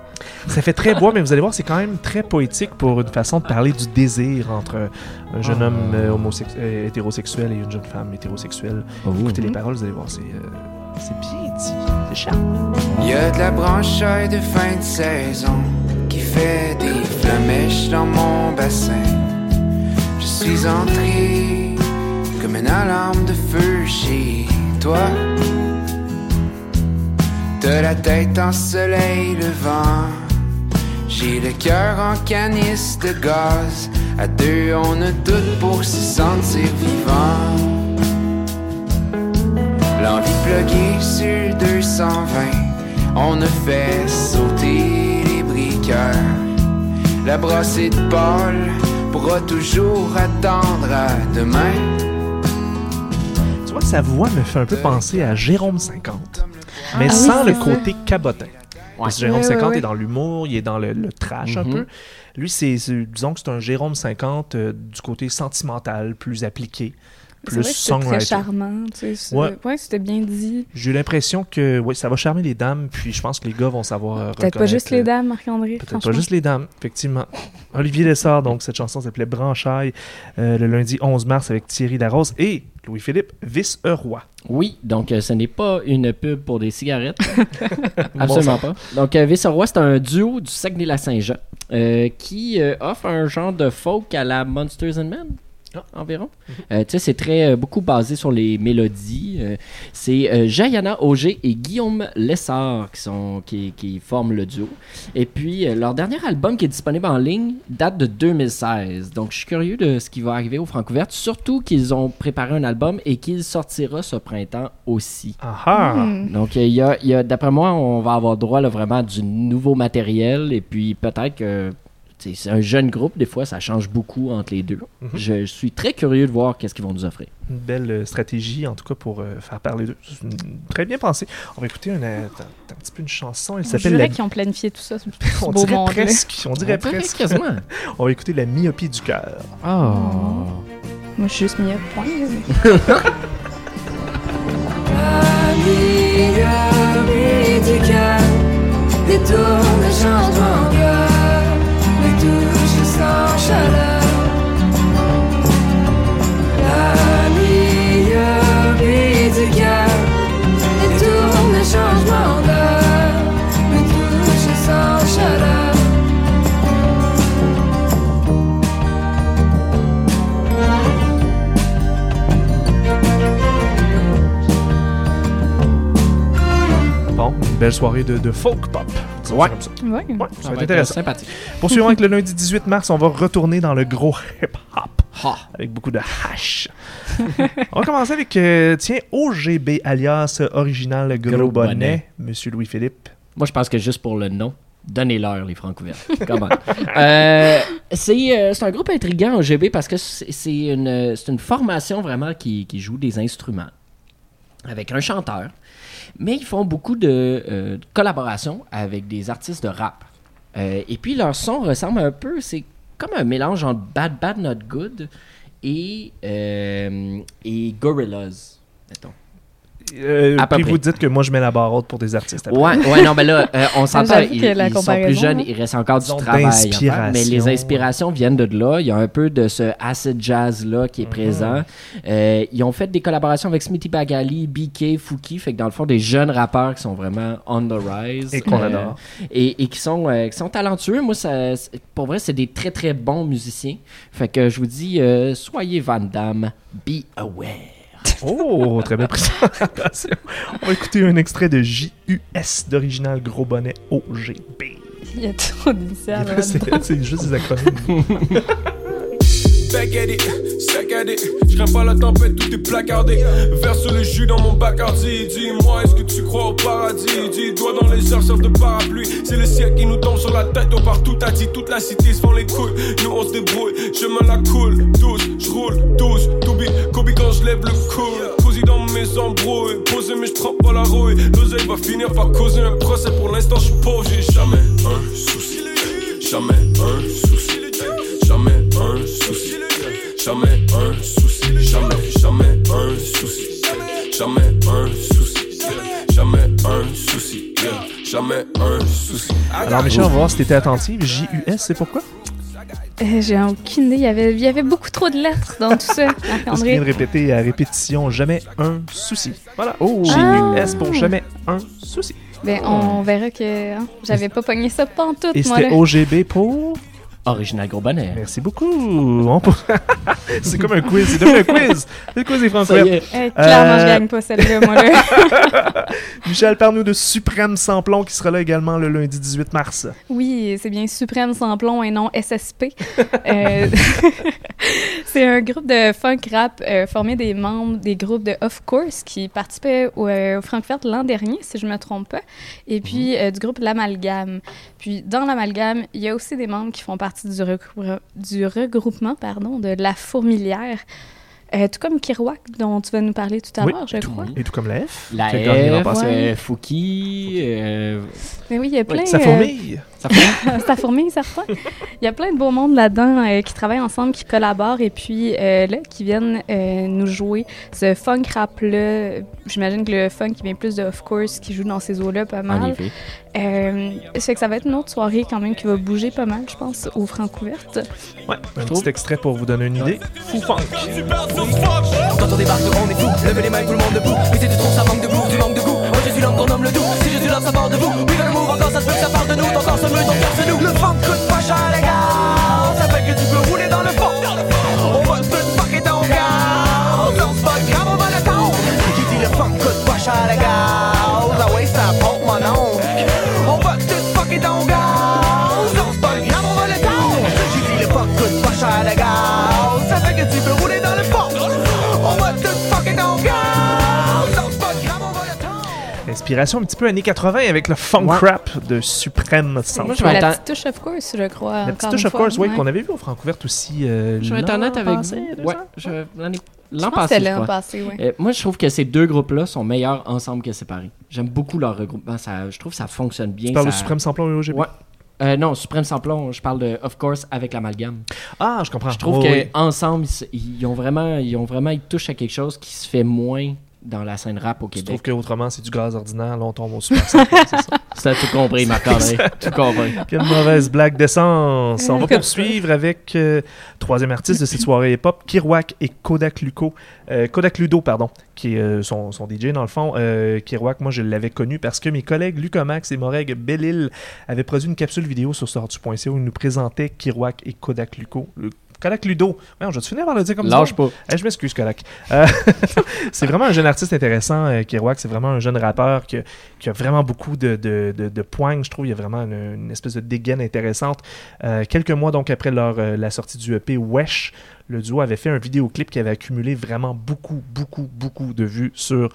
S2: Ça fait très bois, mais vous allez voir, c'est quand même très poétique pour une façon de parler du désir entre un jeune
S4: Ah.
S2: homme euh, homosex- euh, hétérosexuel et une jeune femme hétérosexuelle.
S4: Oh.
S2: Écoutez les paroles, vous allez voir, c'est euh, c'est bien dit. C'est charmant.
S12: Y a de la branchaille de fin de saison des flamèches dans mon bassin. Je suis entré comme une alarme de feu chez toi. De la tête en soleil levant. J'ai le cœur en canis de gaz. À deux, on ne doute pour se sentir vivant. L'envie pluguée sur 220, on a fait sauter La brossée de Paul pourra toujours attendre à demain.
S2: Tu vois, sa voix me fait un peu penser à Jérôme 50, mais
S3: Ah oui,
S2: sans le côté cabotin. Parce que Jérôme
S3: Ouais, ouais,
S2: 50
S3: ouais.
S2: est dans l'humour, il est dans le, le trash un
S4: Mhm.
S2: peu. Lui, c'est, disons que c'est un Jérôme 50 euh, du côté sentimental, plus appliqué, plus
S3: vrai que c'était très
S2: songwriter.
S3: charmant. Tu sais,
S2: Ouais.
S3: ouais, c'était bien dit.
S2: J'ai l'impression que oui, ça va charmer les dames, puis je pense que les gars vont savoir. euh,
S3: Peut-être pas juste les dames, Marc-André.
S2: Peut-être pas juste les dames, effectivement. Olivier Lessard, donc cette chanson s'appelait Branchaille, euh, le lundi 11 mars avec Thierry Larose et Louis-Philippe Vice-Roi.
S4: Oui, donc euh, ce n'est pas une pub pour des cigarettes. Absolument pas. Donc, euh, Vice-Roi, c'est un duo du Saguenay-Lac-Saint-Jean euh, qui euh, offre un genre de folk à la Monsters and Men. Environ. Euh, tu sais, c'est très euh, beaucoup basé sur les mélodies. Euh, c'est euh, Jayana Auger et Guillaume Lessard qui, sont, qui, qui forment le duo. Et puis, euh, leur dernier album qui est disponible en ligne date de 2016. Donc, je suis curieux de ce qui va arriver au Francouverte, surtout qu'ils ont préparé un album et qu'il sortira ce printemps aussi.
S2: Ah ah!
S3: Hmm.
S4: Donc, il y a, il y a- d'après moi, on va avoir droit là, vraiment à du nouveau matériel. Et puis, peut-être que c'est un jeune groupe, des fois, ça change beaucoup entre les deux.
S2: Mhm.
S4: je, je suis très curieux de voir qu'est-ce qu'ils vont nous offrir.
S2: Une belle euh, stratégie, en tout cas, pour euh, faire parler d'eux. Très bien pensé. On va écouter une, euh, un petit peu une chanson. Elle s'appelle la...
S3: qu'ils ont planifié tout ça.
S2: On
S3: beau
S2: dirait
S3: monde-là.
S2: presque. On dirait
S4: On dirait
S2: presque.
S4: quasiment.
S2: On va écouter La myopie du cœur.
S4: Oh.
S3: Moi, je suis juste à point.
S8: myopie du cœur détourne le changement
S2: belle soirée de, de folk pop. Ça
S4: Ouais.
S2: comme ça.
S3: Ouais.
S2: Ouais, ça,
S4: Ça
S2: va être intéressant.
S4: sympathique.
S2: Poursuivons avec le lundi 18 mars, on va retourner dans le gros hip-hop.
S4: Ha.
S2: Avec beaucoup de hash. on va commencer avec, euh, tiens, OGB, alias Original Gros,
S4: Gros
S2: Bonnet,
S4: Bonnet.
S2: Monsieur Louis-Philippe.
S4: Moi, je pense que juste pour le nom, donnez-leur les francs couverts. Comment? Euh, c'est euh, c'est un groupe intriguant au GB parce que c'est c'est une, c'est une formation vraiment qui, qui joue des instruments avec un chanteur. Mais ils font beaucoup de euh, collaborations avec des artistes de rap. Euh, et puis leur son ressemble un peu, c'est comme un mélange entre Bad Bad Not Good et, euh, et Gorillaz, mettons.
S2: Euh,
S4: À peu
S2: puis
S4: près.
S2: vous dites que moi je mets la barre haute pour des artistes. après.
S4: Ouais, ouais, non, mais là, euh, on s'entend, ils,
S3: que la
S4: ils sont plus jeunes, il reste encore du travail. Mais les inspirations viennent de là. Il y a un peu de ce acid jazz-là qui est
S2: Mhm.
S4: présent. Euh, ils ont fait des collaborations avec Smithy Bagali, BK, Fouki, fait que dans le fond, des jeunes rappeurs qui sont vraiment on the rise.
S2: Et qu'on
S4: Euh,
S2: adore.
S4: Et, et qui, sont, euh, qui sont talentueux. Moi, ça, pour vrai, c'est des très, très bons musiciens. Fait que je vous dis, euh, soyez Van Damme, be aware.
S2: Oh, très belle présentation. On va écouter un extrait de JUS d'Original Gros Bonnet OGB.
S3: Il y a trop d'initiales.
S2: C'est juste des acronymes.
S13: Back at it, stack at it. Pas la tempête, tout est placardé. Verse le jus dans mon bacardi. Dis-moi, est-ce que tu crois au paradis? Dis doigts dans les airs, de parapluie. C'est le ciel qui nous tombe sur la tête. On part tout à dit, toute la cité se font les couilles. Nous on se débrouille, je la coule. Douce, je roule, douce. Toby, Kobe quand je lève le coude. Posé dans mes embrouilles. Posé, mais je prends pas la rouille. L'oseille va finir par causer un procès. Pour l'instant, je suis pauvre, j'ai jamais un souci. Jamais un souci. Jamais un souci. Jamais un souci. Jamais, un souci. Jamais un souci. Jamais un souci. Jamais un souci.
S2: Alors, Michel, on va voir si t'étais attentive. JUS, c'est pourquoi?
S3: Euh, J'ai aucune idée. Il y, avait, il y avait beaucoup trop de lettres dans tout ça,
S2: vient
S3: Marc-André.
S2: de répéter à répétition jamais un souci. Voilà. Oh,
S3: Ah.
S2: JUS pour jamais un souci.
S3: Ben, on verra que hein, j'avais pas pogné ça pantoute,
S2: Et
S3: moi,
S2: c'était. OGB pour.
S4: Original Gros Bonnet.
S2: Merci beaucoup. C'est comme un quiz. C'est devenu un quiz. C'est le quiz des Français.
S3: Eh, clairement,
S2: Euh,
S3: je gagne pas celle-là, moi, là.
S2: Michel, parle-nous de Suprême Samplon qui sera là également le lundi 18 mars.
S3: Oui, c'est bien Suprême sans plomb et non SSP. Euh, c'est un groupe de funk rap euh, formé des membres des groupes de Of Course qui participaient au, euh, au Frankfurt l'an dernier, si je me trompe pas, et puis euh, du groupe L'Amalgame. Puis dans L'Amalgame, il y a aussi des membres qui font partie du, regrou- du regroupement pardon, de La Fourmilière. Euh, tout comme Kirouac, dont tu vas nous parler tout à
S2: Oui,
S3: l'heure, je crois.
S2: Et tout comme la F.
S4: La F,
S2: passé.
S4: euh, Fouki, euh,
S3: Mais oui, il y a plein...
S2: Ça
S3: euh,
S2: fourmille.
S4: ça fait
S3: ça fourmille, certain. Il y a plein de beaux mondes là-dedans euh, qui travaillent ensemble, qui collaborent et puis euh, là, qui viennent euh, nous jouer ce funk rap-là. J'imagine que le funk qui vient plus de Of Course, qui joue dans ces eaux-là pas
S4: en
S3: mal. Euh, ça fait que ça va être une autre soirée quand même qui va bouger pas mal, je pense, au Francouverte.
S2: Ouais, un petit extrait pour vous donner une idée. Fou funk.
S14: Quand on débarque, on est fou. Levez les mains, tout le monde debout. Mais si tu trouves ça manque de goût, tu manques de goût. Moi je suis l'homme qu'on nomme le doux. Si je suis l'homme, ça part de vous. Oui, le move, encore ça se peut que ça part de nous. Ton corps se meut, ton cœur se noue. Le funk coûte pas cher, les gars.
S2: Inspiration un petit peu années 80 avec le funk
S4: Ouais.
S2: rap de Suprême Sample.
S4: Moi, je vais
S3: La petite touche, of course, je crois.
S2: La petite touche, of course, oui,
S3: ouais.
S2: qu'on avait vu au Francouverte aussi. euh,
S4: Je vais honnête avec
S2: passé,
S4: vous. Ouais, je- l'an passé,
S3: l'an
S4: crois.
S3: passé, oui.
S4: Euh, moi, je trouve que ces deux groupes-là sont meilleurs ensemble que séparés. J'aime beaucoup leur regroupement. Ça, je trouve que ça fonctionne bien.
S2: Tu parles de
S4: ça-
S2: Suprême Samplon et OGB?
S4: Ouais. Euh, non, Suprême Samplon, je parle de Of Course avec l'amalgame.
S2: Ah, je comprends.
S4: Je trouve
S2: Oh,
S4: que
S2: oui.
S4: ensemble, ils, se- ils ont vraiment, ils ont vraiment, ils touchent à quelque chose qui se fait moins dans la scène rap au
S2: Je trouve
S4: Québec.
S2: qu'autrement, c'est du gaz ordinaire. Là, on tombe au super c'est ça?
S4: Ça, tout compris, Marc-André. tout compris.
S2: Quelle mauvaise blague d'essence. On va poursuivre avec euh, troisième artiste de cette soirée hip-hop, Kirouac et Kodak Luco. Euh, Kodak Ludo, pardon, qui est euh, son, son DJ dans le fond. Euh, Kirouac, moi, je l'avais connu parce que mes collègues Lucomax et Moreg Bellil avaient produit une capsule vidéo sur sortu.ca où ils nous présentaient Kirouac et Kodak Luco. Le- Kodak Ludo. Ouais, je vais finir par le dire comme ça.
S4: Lâche pas.
S2: Eh, je m'excuse, Kodak. Euh, c'est vraiment un jeune artiste intéressant, euh, Kirouac. C'est vraiment un jeune rappeur qui, a- qui a vraiment beaucoup de, de, de, de poignes, je trouve. Il y a vraiment une, une espèce de dégaine intéressante. Euh, quelques mois donc après leur, euh, la sortie du EP Wesh, le duo avait fait un vidéoclip qui avait accumulé vraiment beaucoup, beaucoup, beaucoup de vues sur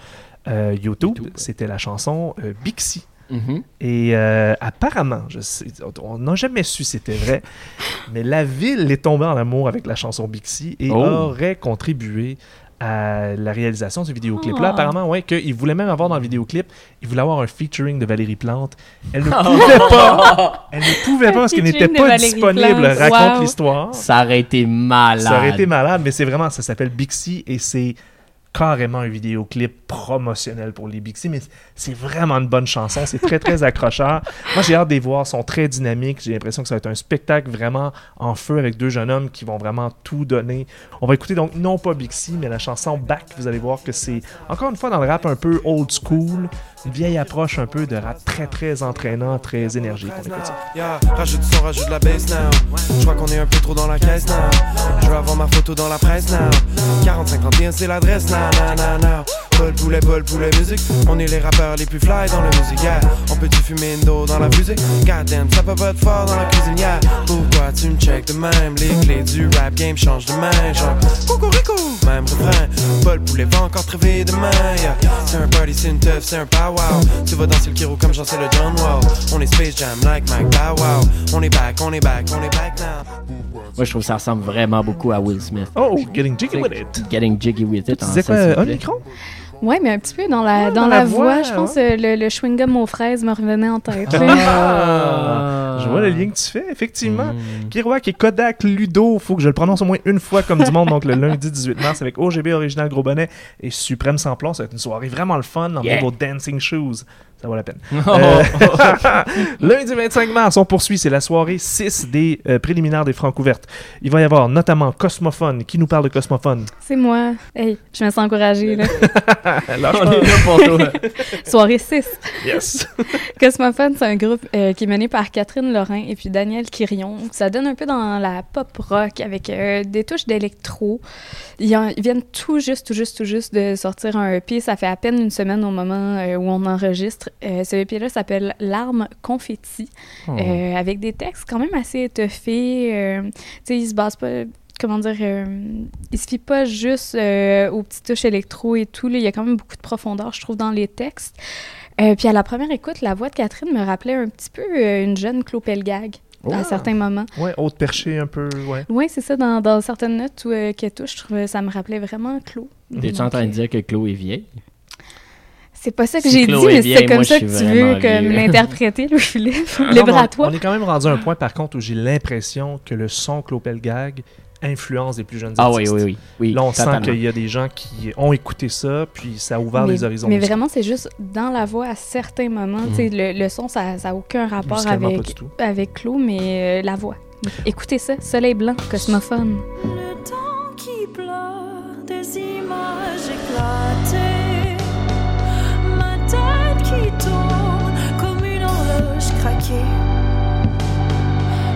S2: YouTube.
S4: YouTube.
S2: C'était la chanson euh,
S4: Mhm.
S2: Et euh, apparemment, je sais, on n'a jamais su si c'était vrai, mais la ville est tombée en amour avec la chanson Bixi et
S4: Oh.
S2: aurait contribué à la réalisation du vidéoclip. Là,
S3: Ah.
S2: apparemment, ouais, qu'il voulait même avoir dans le vidéoclip, il voulait avoir un featuring de Valérie Plante. Elle ne
S4: Oh.
S2: pouvait pas. Elle ne pouvait pas parce qu'elle n'était pas
S3: Valérie
S2: disponible.
S3: Plante.
S2: Raconte
S3: Wow.
S2: l'histoire.
S4: Ça aurait été malade.
S2: Ça aurait été malade, mais c'est vraiment, ça s'appelle Bixi et c'est carrément un vidéoclip promotionnel pour les Bixi, mais c'est vraiment une bonne chanson, c'est très très accrocheur. Moi j'ai hâte de les voir, ils sont très dynamiques, j'ai l'impression que ça va être un spectacle vraiment en feu avec deux jeunes hommes qui vont vraiment tout donner. On va écouter donc non pas Bixi, mais la chanson Back, vous allez voir que c'est encore une fois dans le rap un peu old school, une vieille approche un peu de rap très très entraînant, très énergique. On écoute ça.
S10: Rajoute son, rajoute la now. Je crois qu'on est un peu trop dans la caisse. Je veux avoir ma photo dans la presse now. 40-51, c'est l'adresse. Poulet, Paul poulet musique. On est les rappeurs les plus fly dans la musique, yeah. On peut-tu fumer une dos dans la fusée? Goddamn, ça peut pas être fort dans la cuisine, yeah. Pourquoi tu me check de même? Les clés du rap game changent de main, genre. Coucou, même refrain. Paul poulet va encore crever demain, yeah. C'est un party, c'est une teuf, c'est un pow wow. Tu vas danser le Kiro comme j'en sais le John Wall. On est Space Jam like Mike Bow Wow. On est back, on est back, on est back now.
S4: Moi, je trouve que ça ressemble vraiment beaucoup à Will Smith.
S2: Oh, getting jiggy with it.
S4: Getting jiggy with it.
S2: Tu disais quoi, un micro?
S3: Ouais, mais un petit peu dans la, dans
S2: dans
S3: la,
S2: la
S3: voix,
S2: voix,
S3: je pense
S2: ouais.
S3: euh, le, le chewing-gum aux fraises me revenait en tête.
S2: Ah, je vois le lien que tu fais, effectivement.
S4: Mm.
S2: Kirouac et Kodak Ludo, faut que je le prononce au moins une fois comme du monde, donc le lundi 18 mars avec OGB Original Gros Bonnet et Suprême Samplon. Ça va être une soirée vraiment le fun dans
S4: Yeah.
S2: vos dancing shoes. Ça vaut la peine.
S4: Oh.
S2: Euh, lundi 25 mars, on poursuit, c'est la soirée 6 des euh, préliminaires des Francouvertes. Il va y avoir notamment Cosmophone. Qui nous parle de Cosmophone?
S3: C'est moi. Hey, je me sens encouragée. Là.
S2: Lâche
S4: On
S2: pas.
S4: est là pour toi.
S3: Soirée 6.
S2: Yes.
S3: Cosmophone, c'est un groupe euh, qui est mené par Catherine Lorrain et puis Daniel Quirion. Ça donne un peu dans la pop rock avec euh, des touches d'électro. Ils, ils viennent tout juste, tout juste, tout juste de sortir un EP. Ça fait à peine une semaine au moment euh, où on enregistre. Euh, ce EP-là s'appelle L'arme confetti,
S2: Oh.
S3: euh, avec des textes quand même assez étoffés. Euh, tu sais, ils se basent pas comment dire, euh, il se fie pas juste euh, aux petites touches électro et tout. là. Il y a quand même beaucoup de profondeur, je trouve, dans les textes. Euh, puis à la première écoute, la voix de Catherine me rappelait un petit peu euh, une jeune Claude Pelgag à
S2: Oh.
S3: certains moments.
S2: Ouais, haute perché un peu, ouais.
S3: Oui, c'est ça, dans, dans certaines notes où, euh, qu'elle touche, je trouvais ça me rappelait vraiment Claude.
S4: T'es-tu en train de dire que Chloé est vieille?
S3: C'est pas ça que
S4: Si
S3: j'ai dit, mais
S4: est
S3: c'est comme
S4: moi,
S3: ça que tu veux comme l'interpréter, Louis-Philippe. Libre à toi.
S2: On est quand même rendu à un point, par contre, où j'ai l'impression que le son Clopel Gag influence les plus jeunes
S4: Ah oui,
S2: artistes.
S4: oui, oui. oui
S2: Là, on sent qu'il y a des gens qui ont écouté ça, puis ça a ouvert
S3: mais,
S2: les horizons.
S3: mais vraiment, c'est juste dans la voix à certains moments. sais, Le, le son, ça n'a aucun rapport avec, avec Claude, mais euh, la voix. Écoutez ça, Soleil blanc, Cosmophone.
S8: Le temps qui pleure, des images éclatées. Qui tourne comme une horloge craquée.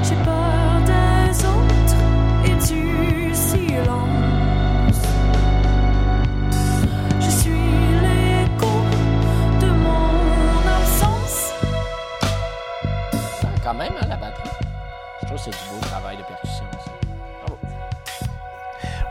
S8: J'ai peur des autres et du silence. Je suis l'écho de mon absence.
S4: Quand même, hein, la batterie. Je trouve que c'est du beau travail de percussion.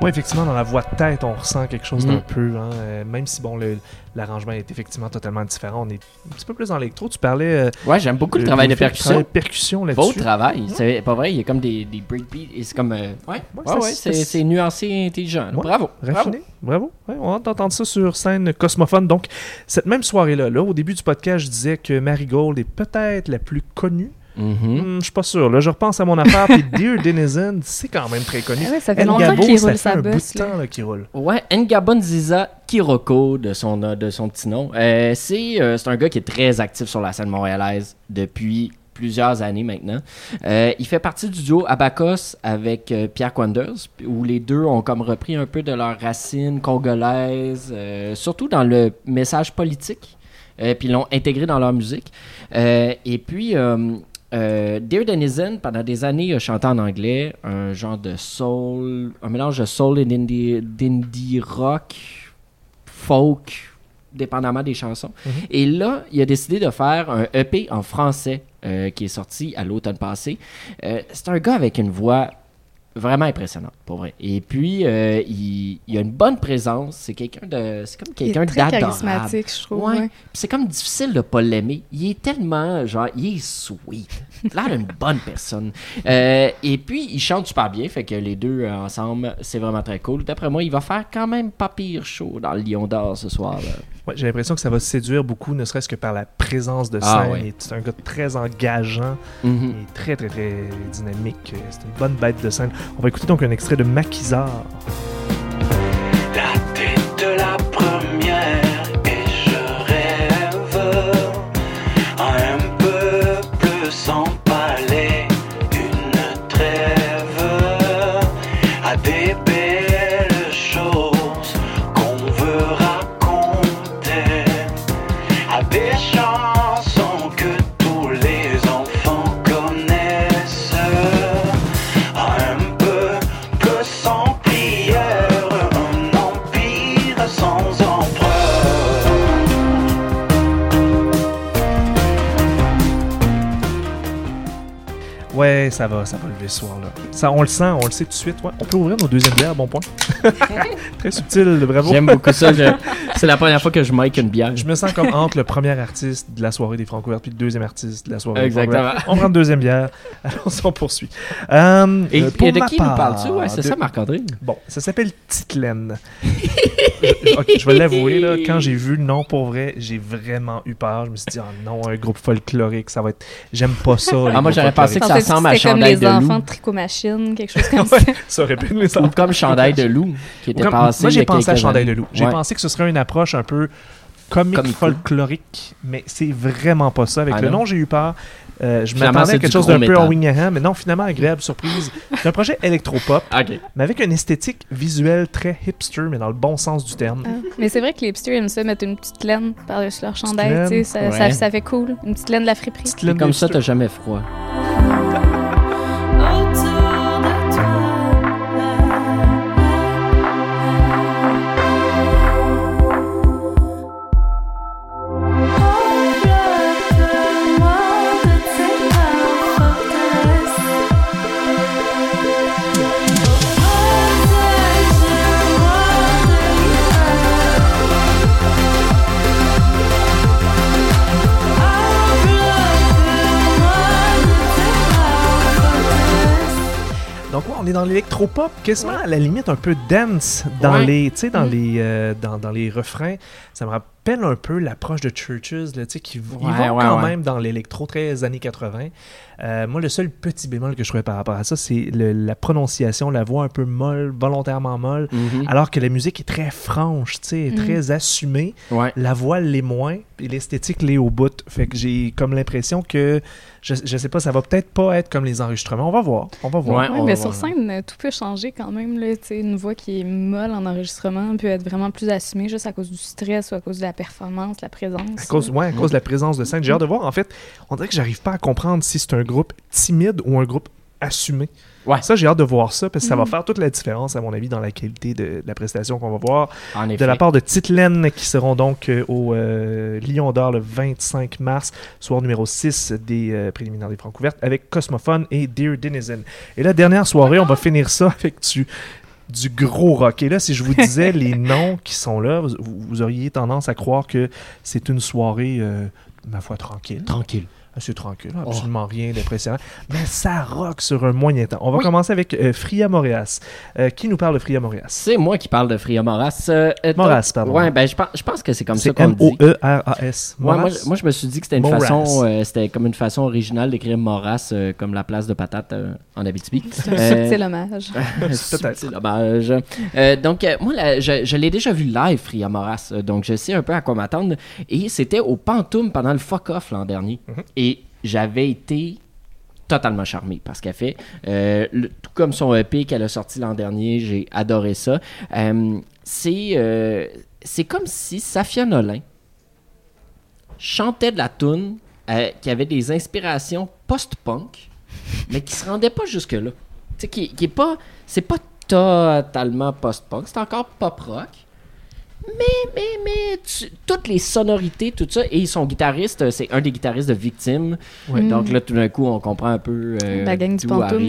S2: Oui, effectivement, dans la voix de tête, on ressent quelque chose
S4: Mm.
S2: d'un peu, hein, euh, même si bon, le- l'arrangement est effectivement totalement différent. On est un petit peu plus dans l'électro. Tu parlais. euh,
S4: Ouais, j'aime beaucoup le
S2: euh,
S4: travail de percussion.
S2: percussion
S4: Beau travail. C'est pas vrai, il y a comme des, des breakbeats. et C'est comme. euh, ouais, ouais, ouais,
S2: c'est-
S4: nuancé et intelligent.
S2: Ouais,
S4: Bravo.
S2: Raffiné. Bravo. On a hâte d'entendre ça sur scène Cosmophone. Donc, cette même soirée-là, là, au début du podcast, je disais que Marigold est peut-être la plus connue.
S4: Mhm.
S2: Hmm, je suis pas sûr. Là, je repense à mon affaire. Puis Dear Denizen, c'est quand même très connu.
S3: Ah ouais, ça fait
S2: Ngabo,
S3: longtemps qu'il
S2: ça
S3: roule
S2: fait
S3: sa
S2: un bout
S3: bosse,
S2: de
S3: là.
S2: temps là, qu'il roule.
S4: Ouais, Ngabon Ziza Kiroko, de son, euh, de son petit nom. Euh, c'est euh, c'est un gars qui est très actif sur la scène montréalaise depuis plusieurs années maintenant. Euh, il fait partie du duo Abacos avec euh, Pierre Quanders, où les deux ont comme repris un peu de leurs racines congolaises, euh, surtout dans le message politique, euh, puis l'ont intégré dans leur musique. Euh, et puis, euh, Dear Denizen, pendant des années, a chanté en anglais, un genre de soul, un mélange de soul et d'indie d'indie rock, folk, dépendamment des chansons.
S2: Mhm.
S4: Et là, il a décidé de faire un EP en français euh, qui est sorti à l'automne passé. Euh, c'est un gars avec une voix vraiment impressionnante, pour vrai. Et puis, euh, il, il a une bonne présence. C'est quelqu'un de... C'est comme
S3: Il
S4: quelqu'un d'adorable.
S3: charismatique, je trouve.
S4: Ouais. c'est comme difficile de pas l'aimer. Il est tellement, genre, il est sweet. L'air d'une bonne personne. Euh, et puis, il chante super bien. Fait que les deux euh, ensemble, c'est vraiment très cool. D'après moi, il va faire quand même pas pire chaud dans le Lion d'Or ce soir. là.
S2: Ouais, J'ai l'impression que ça va séduire beaucoup, ne serait-ce que par la présence de scène.
S4: Ah ouais.
S2: Et C'est un gars très engageant.
S4: Mhm.
S2: Est très, très, très dynamique. C'est une bonne bête de scène. On va écouter donc un extrait de Maquisard. Ça va, ça va lever ce soir-là. Ça, on le sent, on le sait tout de suite. Ouais. On peut ouvrir nos deuxièmes bières, bon point. très subtil, bravo.
S4: J'aime beaucoup ça. je- C'est la première fois que je mic une bière.
S2: Je me sens comme entre le premier artiste de la soirée des Franco puis le deuxième artiste de la soirée
S4: Exactement.
S2: des Franco On prend une deuxième bière. Alors, on poursuit. Euh,
S4: Et,
S2: euh,
S4: et
S2: pour
S4: de
S2: ma
S4: qui nous parles-tu? Ouais, c'est
S2: de-
S4: ça, Marc-André.
S2: Bon, ça s'appelle Titelaine. Je- ok, je vais l'avouer, là, quand j'ai vu le nom pour vrai, j'ai vraiment eu peur. Je me suis dit, oh non, un groupe folklorique, ça va être. J'aime pas ça.
S4: Ah, moi, j'aurais pensé que ça ressemble à
S3: comme les
S4: de
S3: enfants
S4: loup.
S3: de Tricot-Machine, quelque chose comme ça?
S2: Ça aurait pu les
S4: Ou comme Chandail de loup, qui était
S2: Comme-
S4: passé.
S2: moi, j'ai
S4: a
S2: pensé à Chandail de loup. J'ai pensé que ce serait une approche un peu comique, folklorique, mais c'est vraiment pas ça. Avec
S4: Ah
S2: le nom, j'ai eu peur. Euh, je m'attendais à quelque chose d'un peu
S4: métal.
S2: en wing mais non, finalement, agréable surprise. C'est un projet électropop,
S4: Ok.
S2: mais avec une esthétique visuelle très hipster, mais dans le bon sens du terme.
S3: Ah. Mais c'est vrai que les hipsters aiment ça, mettre une petite laine par-dessus leur chandail. Ça, fait cool. Une petite laine de la friperie.
S2: Petite
S4: Et
S2: laine
S4: comme ça,
S2: hipster.
S4: t'as jamais froid.
S2: Dans l'électropop, quasiment à la limite un peu dance dans
S4: Ouais.
S2: les, tu sais, dans
S3: Mm.
S2: les, euh, dans, dans les refrains. Ça me rappelle un peu l'approche de Churches, là, tu sais, qui ils
S4: Ouais,
S2: vont
S4: ouais,
S2: quand
S4: ouais.
S2: même dans l'électro très années 80. Euh, moi, le seul petit bémol que je trouvais par rapport à ça, c'est le- la prononciation, la voix un peu molle, volontairement molle,
S4: Mhm.
S2: alors que la musique est très franche, tu sais,
S3: Mm.
S2: très assumée.
S4: Ouais.
S2: La voix l'est moins, et l'esthétique l'est au bout. Fait que j'ai comme l'impression que, je, je sais pas, ça va peut-être pas être comme les enregistrements. On va voir, on va voir.
S4: Ouais,
S3: Oui,
S4: on
S3: mais
S4: va
S3: sur
S4: voir.
S3: scène, tout peut changer quand même. Là, Tu sais, une voix qui est molle en enregistrement peut être vraiment plus assumée juste à cause du stress ou à cause de la performance, la présence.
S2: À cause, ouais, à cause de la présence de scène. J'ai hâte de voir. En fait, on dirait que j'arrive pas à comprendre si c'est un groupe timide ou un groupe assumé.
S4: Ouais.
S2: Ça, j'ai hâte de voir ça parce que ça va
S3: Mhm.
S2: faire toute la différence, à mon avis, dans la qualité de, de la prestation qu'on va voir.
S4: En
S2: De la part de Titelaine, qui seront donc euh, au euh, Lion d'Or le 25 mars, soir numéro 6 des euh, préliminaires des Francs ouvertes, avec Cosmophone et Dear Denizen. Et la dernière soirée, on va finir ça avec du du gros rock. Et là, si je vous disais les noms qui sont là, vous, vous auriez tendance à croire que c'est une soirée, euh, ma foi, tranquille.
S4: Tranquille.
S2: C'est tranquille, absolument rien d'impressionnant. Mais ça rock sur un moyen temps. On va commencer avec euh, Fria Moreas. Euh, qui nous parle de Fria Moreas?
S4: C'est moi qui parle de Fria Moras. Euh, euh,
S2: pardon.
S4: Ouais, ben, je pense, je pense que c'est comme ça
S2: C'est
S4: qu'on dit.
S2: M-O-E-R-A-S.
S4: Ouais, moi,
S2: Moras?
S4: moi, je me suis dit que c'était une
S2: Moras.
S4: façon, euh, c'était comme une façon originale d'écrire Moras euh, comme la place de patate euh, en Abitibi.
S3: C'est un
S4: Euh,
S3: subtil hommage.
S4: Subtil hommage. Euh, donc, euh, moi, là, je, je l'ai déjà vu live, Fria Moras, euh, donc je sais un peu à quoi m'attendre. Et c'était au Pantoum pendant le Fuck Off l'an dernier. Et j'avais été totalement charmé par ce qu'elle fait. Euh, le- tout comme son EP qu'elle a sorti l'an dernier, j'ai adoré ça. Euh, c'est euh, c'est comme si Safia Nolin chantait de la tune qui avait des inspirations post-punk, mais qui se rendait pas jusque-là. Tu sais, qui, qui est pas... C'est pas totalement post-punk, c'est encore pop-rock. Mais, mais, mais, tu- toutes les sonorités, tout ça, et son guitariste, euh, c'est un des guitaristes de Victime.
S3: Ouais. Mm.
S4: Donc là, tout d'un coup, on comprend un peu euh,
S3: La gang du Pantoum,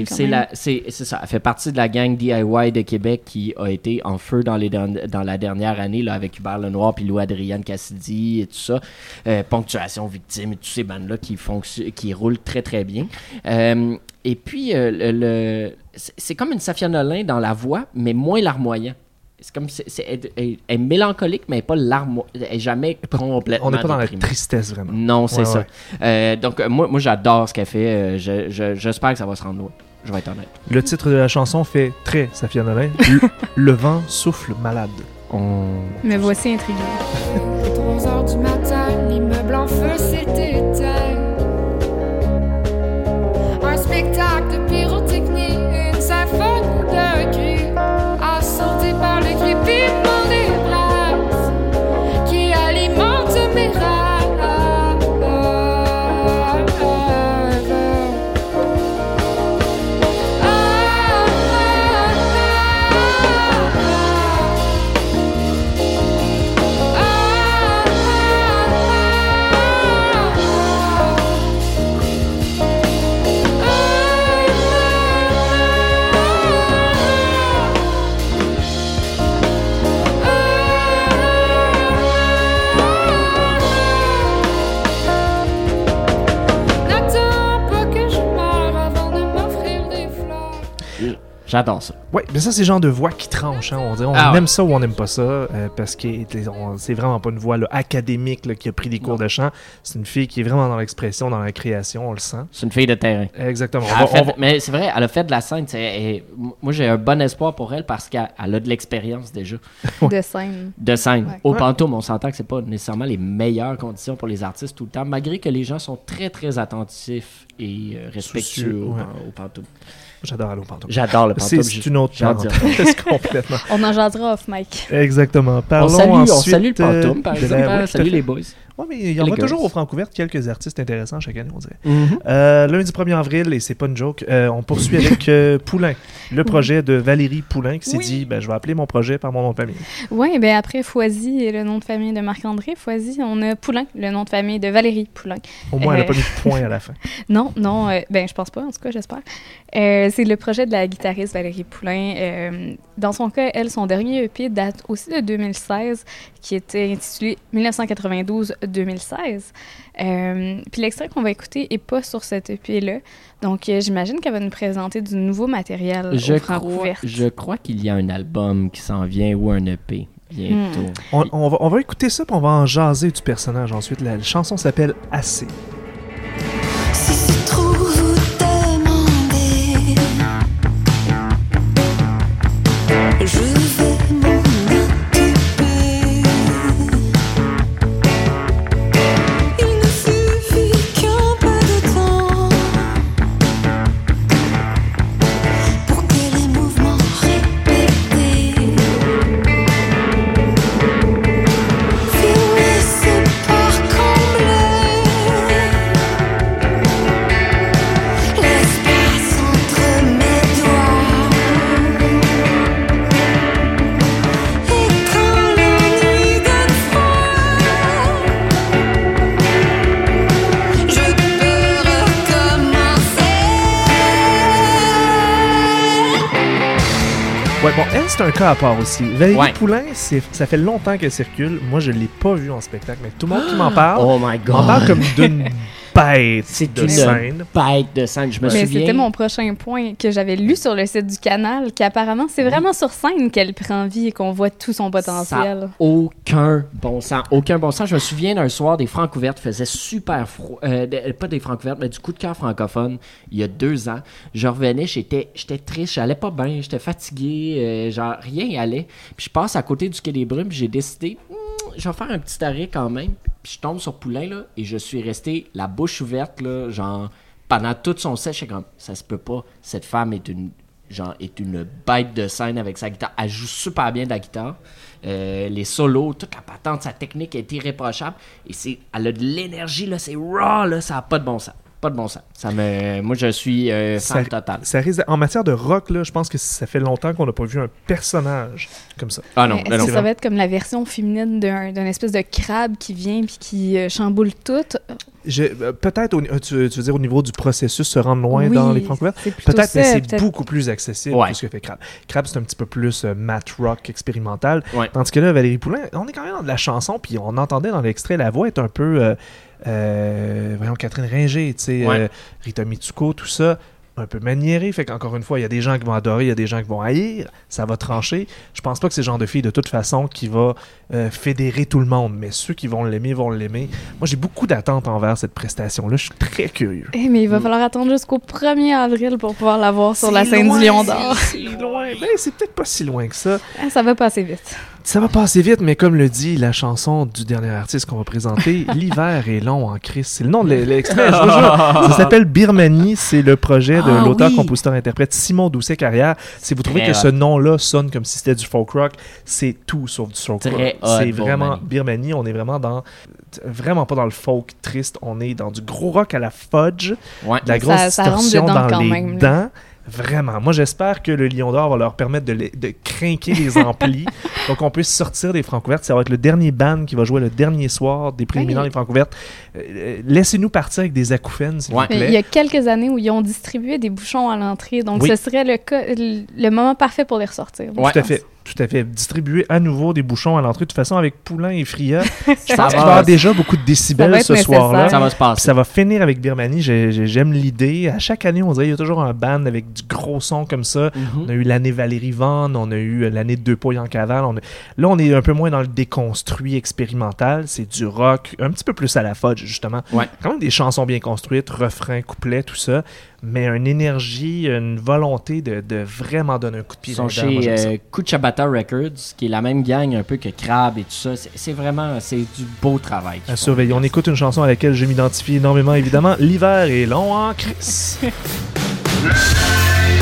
S4: C'est ça, elle fait partie de la gang DIY de Québec qui a été en feu dans, les derni- dans la dernière année là, avec Hubert Lenoir puis Lou Adrienne Cassidy et tout ça. Euh, Ponctuation Victime et tous ces bandes-là qui, fonctionnent- qui roulent très très bien. Euh, et puis, euh, le, c'est comme une Safia Nolin dans la voix, mais moins larmoyant. C'est comme c'est, c'est- elle, elle- elle est mélancolique, mais pas larmo, elle est jamais complètement.
S2: On n'est pas dans la tristesse, vraiment.
S4: Non, c'est
S2: Ouais,
S4: ça.
S2: ouais.
S4: Euh, donc, euh, moi, moi j'adore ce qu'elle fait. Euh, je- je- j'espère que ça va se rendre loin. Je vais être honnête.
S2: Le titre de la chanson fait très Safia Nolin. Le, le vent souffle malade.
S3: Me voici intriguée.
S4: J'adore ça.
S2: Ouais, mais ça, c'est le genre de voix qui tranche. hein. On, dirait, on
S4: Ah ouais.
S2: aime ça ou on n'aime pas ça, euh, parce que c'est vraiment pas une voix là, académique là, qui a pris des cours de chant. C'est une fille qui est vraiment dans l'expression, dans la création, on le sent.
S4: C'est une fille de terrain.
S2: Exactement.
S4: Elle
S2: On
S4: a
S2: va-
S4: fait-
S2: on va-
S4: Mais c'est vrai, elle a fait de la scène. et moi, j'ai un bon espoir pour elle parce qu'elle elle a de l'expérience déjà.
S3: De scène.
S4: De scène.
S3: Ouais.
S4: Au
S3: Ouais.
S4: Pantoum, on s'entend que c'est pas nécessairement les meilleures conditions pour les artistes tout le temps, malgré que les gens sont très, très attentifs et euh, respectueux
S2: Soucieux,
S4: au,
S2: ouais.
S4: au Pantoum.
S2: J'adore au Pantoum.
S4: J'adore le Pantoum.
S2: C'est une autre parenthèse complètement.
S3: On en jasera off, Mike.
S2: Exactement. Parlons
S4: salue- on salue le Pantoum,
S2: euh,
S4: par
S2: de
S4: exemple,
S2: la- ouais, tout à
S4: salut les boys.
S2: Ouais, mais il y en va toujours au Francouverte quelques artistes intéressants chaque année, on dirait.
S4: Mhm.
S2: Euh, lundi 1er avril, et c'est pas une joke, euh, on poursuit avec euh, Poulain, le projet de Valérie Poulain qui s'est
S3: Oui.
S2: dit ben, je vais appeler mon projet par mon nom de famille.
S3: Oui, ben après Foisy et le nom de famille de Marc-André Foisy, on a Poulain, le nom de famille de Valérie Poulain.
S2: Au moins, elle n'a pas mis de point à la fin.
S3: Non, non, euh, ben je pense pas, en tout cas, j'espère. Euh, c'est le projet de la guitariste Valérie Poulain. Euh, dans son cas, elle, son dernier EP date aussi de 2016, qui était intitulé 1992-2016. Euh, Puis l'extrait qu'on va écouter est pas sur cet EP-là. Donc, euh, j'imagine qu'elle va nous présenter du nouveau matériel
S4: Je
S3: au
S4: crois, je crois qu'il y a un album qui s'en vient ou un EP bientôt.
S3: Hmm.
S2: On, on va, on va écouter ça, puis on va en jaser du personnage ensuite. La, chanson s'appelle Assez.
S8: C'est
S2: un cas à part aussi. Valérie
S4: Ouais.
S2: Poulain, ça fait longtemps qu'elle circule. Moi, je l'ai pas vue en spectacle, mais tout le monde qui m'en parle,
S4: Oh my
S2: m'en parle
S4: god.
S2: comme d'une bête
S4: C'est
S2: de
S4: une
S2: scène.
S4: bête de scène. Je me
S3: Mais
S4: souviens.
S3: c'était mon prochain point que j'avais lu sur le site du canal, qu'apparemment, c'est vraiment sur scène qu'elle prend vie et qu'on voit tout son potentiel.
S4: Ça aucun bon sens. Aucun bon sens. Je me souviens d'un soir, des francs ouvertes faisait super froid. euh, pas des francs ouvertes, mais du coup de cœur francophone, il y a deux ans. Je revenais, j'étais, j'étais triste, j'allais pas bien, j'étais fatigué, euh, genre rien y allait. Puis je passe à côté du Quai des Brumes, j'ai décidé, Hmm, je vais faire un petit arrêt quand même. Je tombe sur Poulain, et je suis resté la bouche ouverte, là, genre, pendant tout son set, j'étais comme, ça se peut pas, cette femme est une genre est une bête de scène avec sa guitare. Elle joue super bien de la guitare. Euh, les solos, toute la patente, sa technique est irréprochable. Et c'est, elle a de l'énergie, là, c'est raw, là, ça n'a pas de bon sens. Pas de bon sens. Ça me, moi, je suis euh, fan
S2: Ça-
S4: total.
S2: Ça risque En matière de rock, là, je pense que ça fait longtemps qu'on n'a pas vu un personnage comme ça.
S4: Ah non,
S3: Mais
S4: non,
S3: Est-ce
S4: non.
S3: que ça va être comme la version féminine d'un d'un espèce de crabe qui vient puis qui euh, chamboule tout?
S2: Je- euh, Peut-être, au- euh, tu, tu veux dire au niveau du processus, se rendre loin
S3: Oui,
S2: dans les francs Peut-être, mais c'est
S3: peut-être.
S2: beaucoup plus accessible
S4: Ouais.
S2: que ce que fait Crab. Crab, c'est un petit peu plus euh, mat rock expérimental.
S4: Ouais.
S2: Tandis que là, Valérie Poulain, on est quand même dans de la chanson, puis on entendait dans l'extrait, la voix est un peu. Euh, voyons, Catherine Ringer, tu sais,
S4: Ouais.
S2: euh, Rita Mitsuko, tout ça. Un peu maniéré, fait qu'encore une fois, il y a des gens qui vont adorer, il y a des gens qui vont haïr, ça va trancher. Je pense pas que c'est le genre de fille de toute façon qui va euh, fédérer tout le monde, mais ceux qui vont l'aimer vont l'aimer. Moi, j'ai beaucoup d'attentes envers cette prestation-là, je suis très curieux.
S3: Eh, mais il
S4: Mm.
S3: va falloir attendre jusqu'au 1er avril pour pouvoir la voir sur la scène
S2: loin,
S3: du Lion d'Or.
S2: C'est loin. Ben, c'est peut-être pas si loin que ça.
S3: Ah, ça va passer vite.
S2: Ça va passer vite, mais comme le dit la chanson du dernier artiste qu'on va présenter, l'hiver est long en crise. C'est le nom de l'extrait, je vous jure. Ça s'appelle Birmanie, c'est le projet de
S4: Ah,
S2: l'auteur,
S4: oui.
S2: compositeur, interprète Simon Doucet-Carrière. Si vous trouvez
S4: Très
S2: que
S4: hot.
S2: ce nom-là sonne comme si c'était du folk rock, c'est tout sauf du folk rock. C'est vraiment
S4: Birmanie.
S2: On est vraiment dans vraiment pas dans le folk triste, on est dans du gros rock à la fudge,
S4: Ouais.
S2: de la
S3: Ça-
S2: grosse
S3: ça
S2: distorsion
S3: dedans
S2: dans les
S3: même, là.
S2: Vraiment. Moi, j'espère que le Lion d'Or va leur permettre de, les- de crinquer les amplis pour qu'on puisse sortir des francs ouvertes. Ça va être le dernier band qui va jouer le dernier soir des préliminaires
S3: Hey.
S2: des francs ouvertes. Euh, euh, Laissez-nous partir avec des acouphènes, s'il
S4: Ouais.
S2: vous
S3: Mais il y
S2: plaît.
S3: a quelques années où ils ont distribué des bouchons à l'entrée, donc
S2: Oui.
S3: ce serait le, cas- le le moment parfait pour les ressortir.
S4: Ouais.
S2: Tout à fait. Tout à fait. Distribuer à nouveau des bouchons à l'entrée. De toute façon, avec Poulain et Fria, je
S4: Ça
S2: pense qu'il va y
S4: va.
S2: avoir déjà beaucoup de
S3: Ça va
S2: décibels ce soir-là.
S4: Ça va se
S2: Puis
S4: passer.
S2: ça va finir avec Birmanie. J'ai- j'ai- J'aime l'idée. À chaque année, on dirait qu'il y a toujours un band avec du gros son comme ça.
S4: Mhm.
S2: On a eu l'année Valérie Vaughan, on a eu euh, l'année de Deux Pouilles en cavale. on a- Là, on est un peu moins dans le déconstruit expérimental. C'est du rock, un petit peu plus à la fudge, justement.
S4: Ouais.
S2: Quand même des chansons bien construites, refrains, couplets, tout ça. Mais une énergie, une volonté de, de vraiment donner un coup de pied
S4: Ils sont chez euh, Kuchabata Records, qui est la même gang un peu que Crab et tout ça. C'est- C'est vraiment, c'est du beau travail.
S2: À surveiller. On écoute une chanson à laquelle je m'identifie énormément, évidemment. L'hiver est long en crise.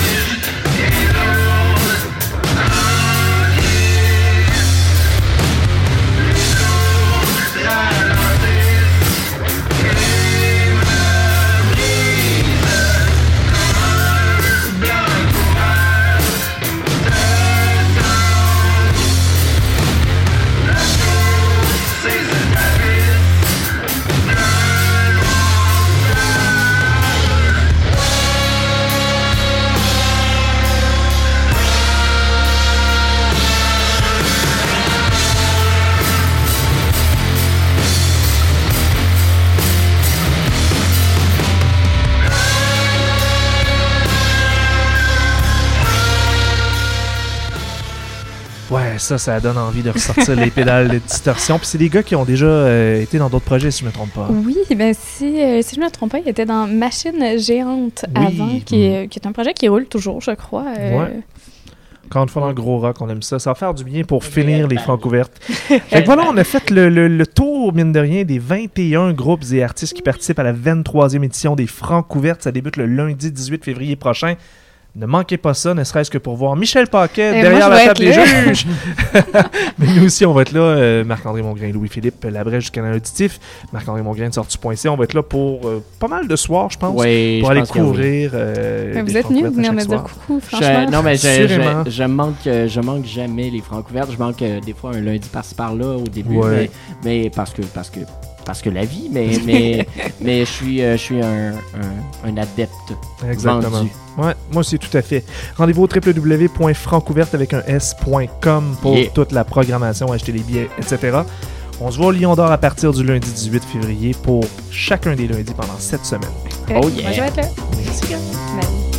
S2: ça, ça donne envie de ressortir les pédales de distorsion. Puis c'est des gars qui ont déjà euh, été dans d'autres projets, si je me trompe pas.
S3: Oui, ben si, euh, si je ne me trompe pas, il était dans Machine Géante
S2: Oui.
S3: avant, qui est, qui est un projet qui roule toujours, je crois. euh,
S2: Ouais. Encore une fois, dans le gros rock, on aime ça. Ça va faire du bien pour finir les francs ouvertes. fait que voilà, on a fait le, le- le tour, mine de rien, des 21 groupes et artistes qui participent à la 23e édition des francs ouvertes. Ça débute le lundi 18 février prochain. Ne manquez pas ça, ne serait-ce que pour voir Michel Paquet
S3: Et
S2: derrière
S3: moi,
S2: la table des juges. Mais nous aussi, on va être là. euh, Marc-André Mongrain, Louis-Philippe Labrèche du canal auditif, Marc-André Mongrain de sortu.ca. On va être là pour euh, pas mal de soirs, je pense,
S4: Oui,
S2: pour
S4: je
S2: aller
S4: pense que oui.
S2: couvrir. euh,
S3: vous êtes venus
S2: à
S3: venir me dire
S2: soir.
S3: coucou,
S4: Je-
S3: franchement.
S4: non, mais je,
S2: Assurément.
S4: je, je manque, euh, je manque jamais les francs ouvertes. Je manque euh, des fois un lundi par-ci par-là au début.
S2: Ouais.
S4: Mais, mais parce que, parce que parce que la vie, mais, mais, mais je suis, euh, je suis un, un, un adepte
S2: Exactement.
S4: vendu.
S2: Ouais, moi aussi, tout à fait. Rendez-vous au www.francouverte avec un s.com pour
S4: Yeah.
S2: toute la programmation, acheter les billets, etc. On se voit au Lion d'Or à partir du lundi 18 février pour chacun des lundis pendant cette semaine.
S3: Euh,
S4: Oh
S3: Moi,
S4: yeah.
S3: je vais être là.
S2: Merci, gars.
S3: Bye.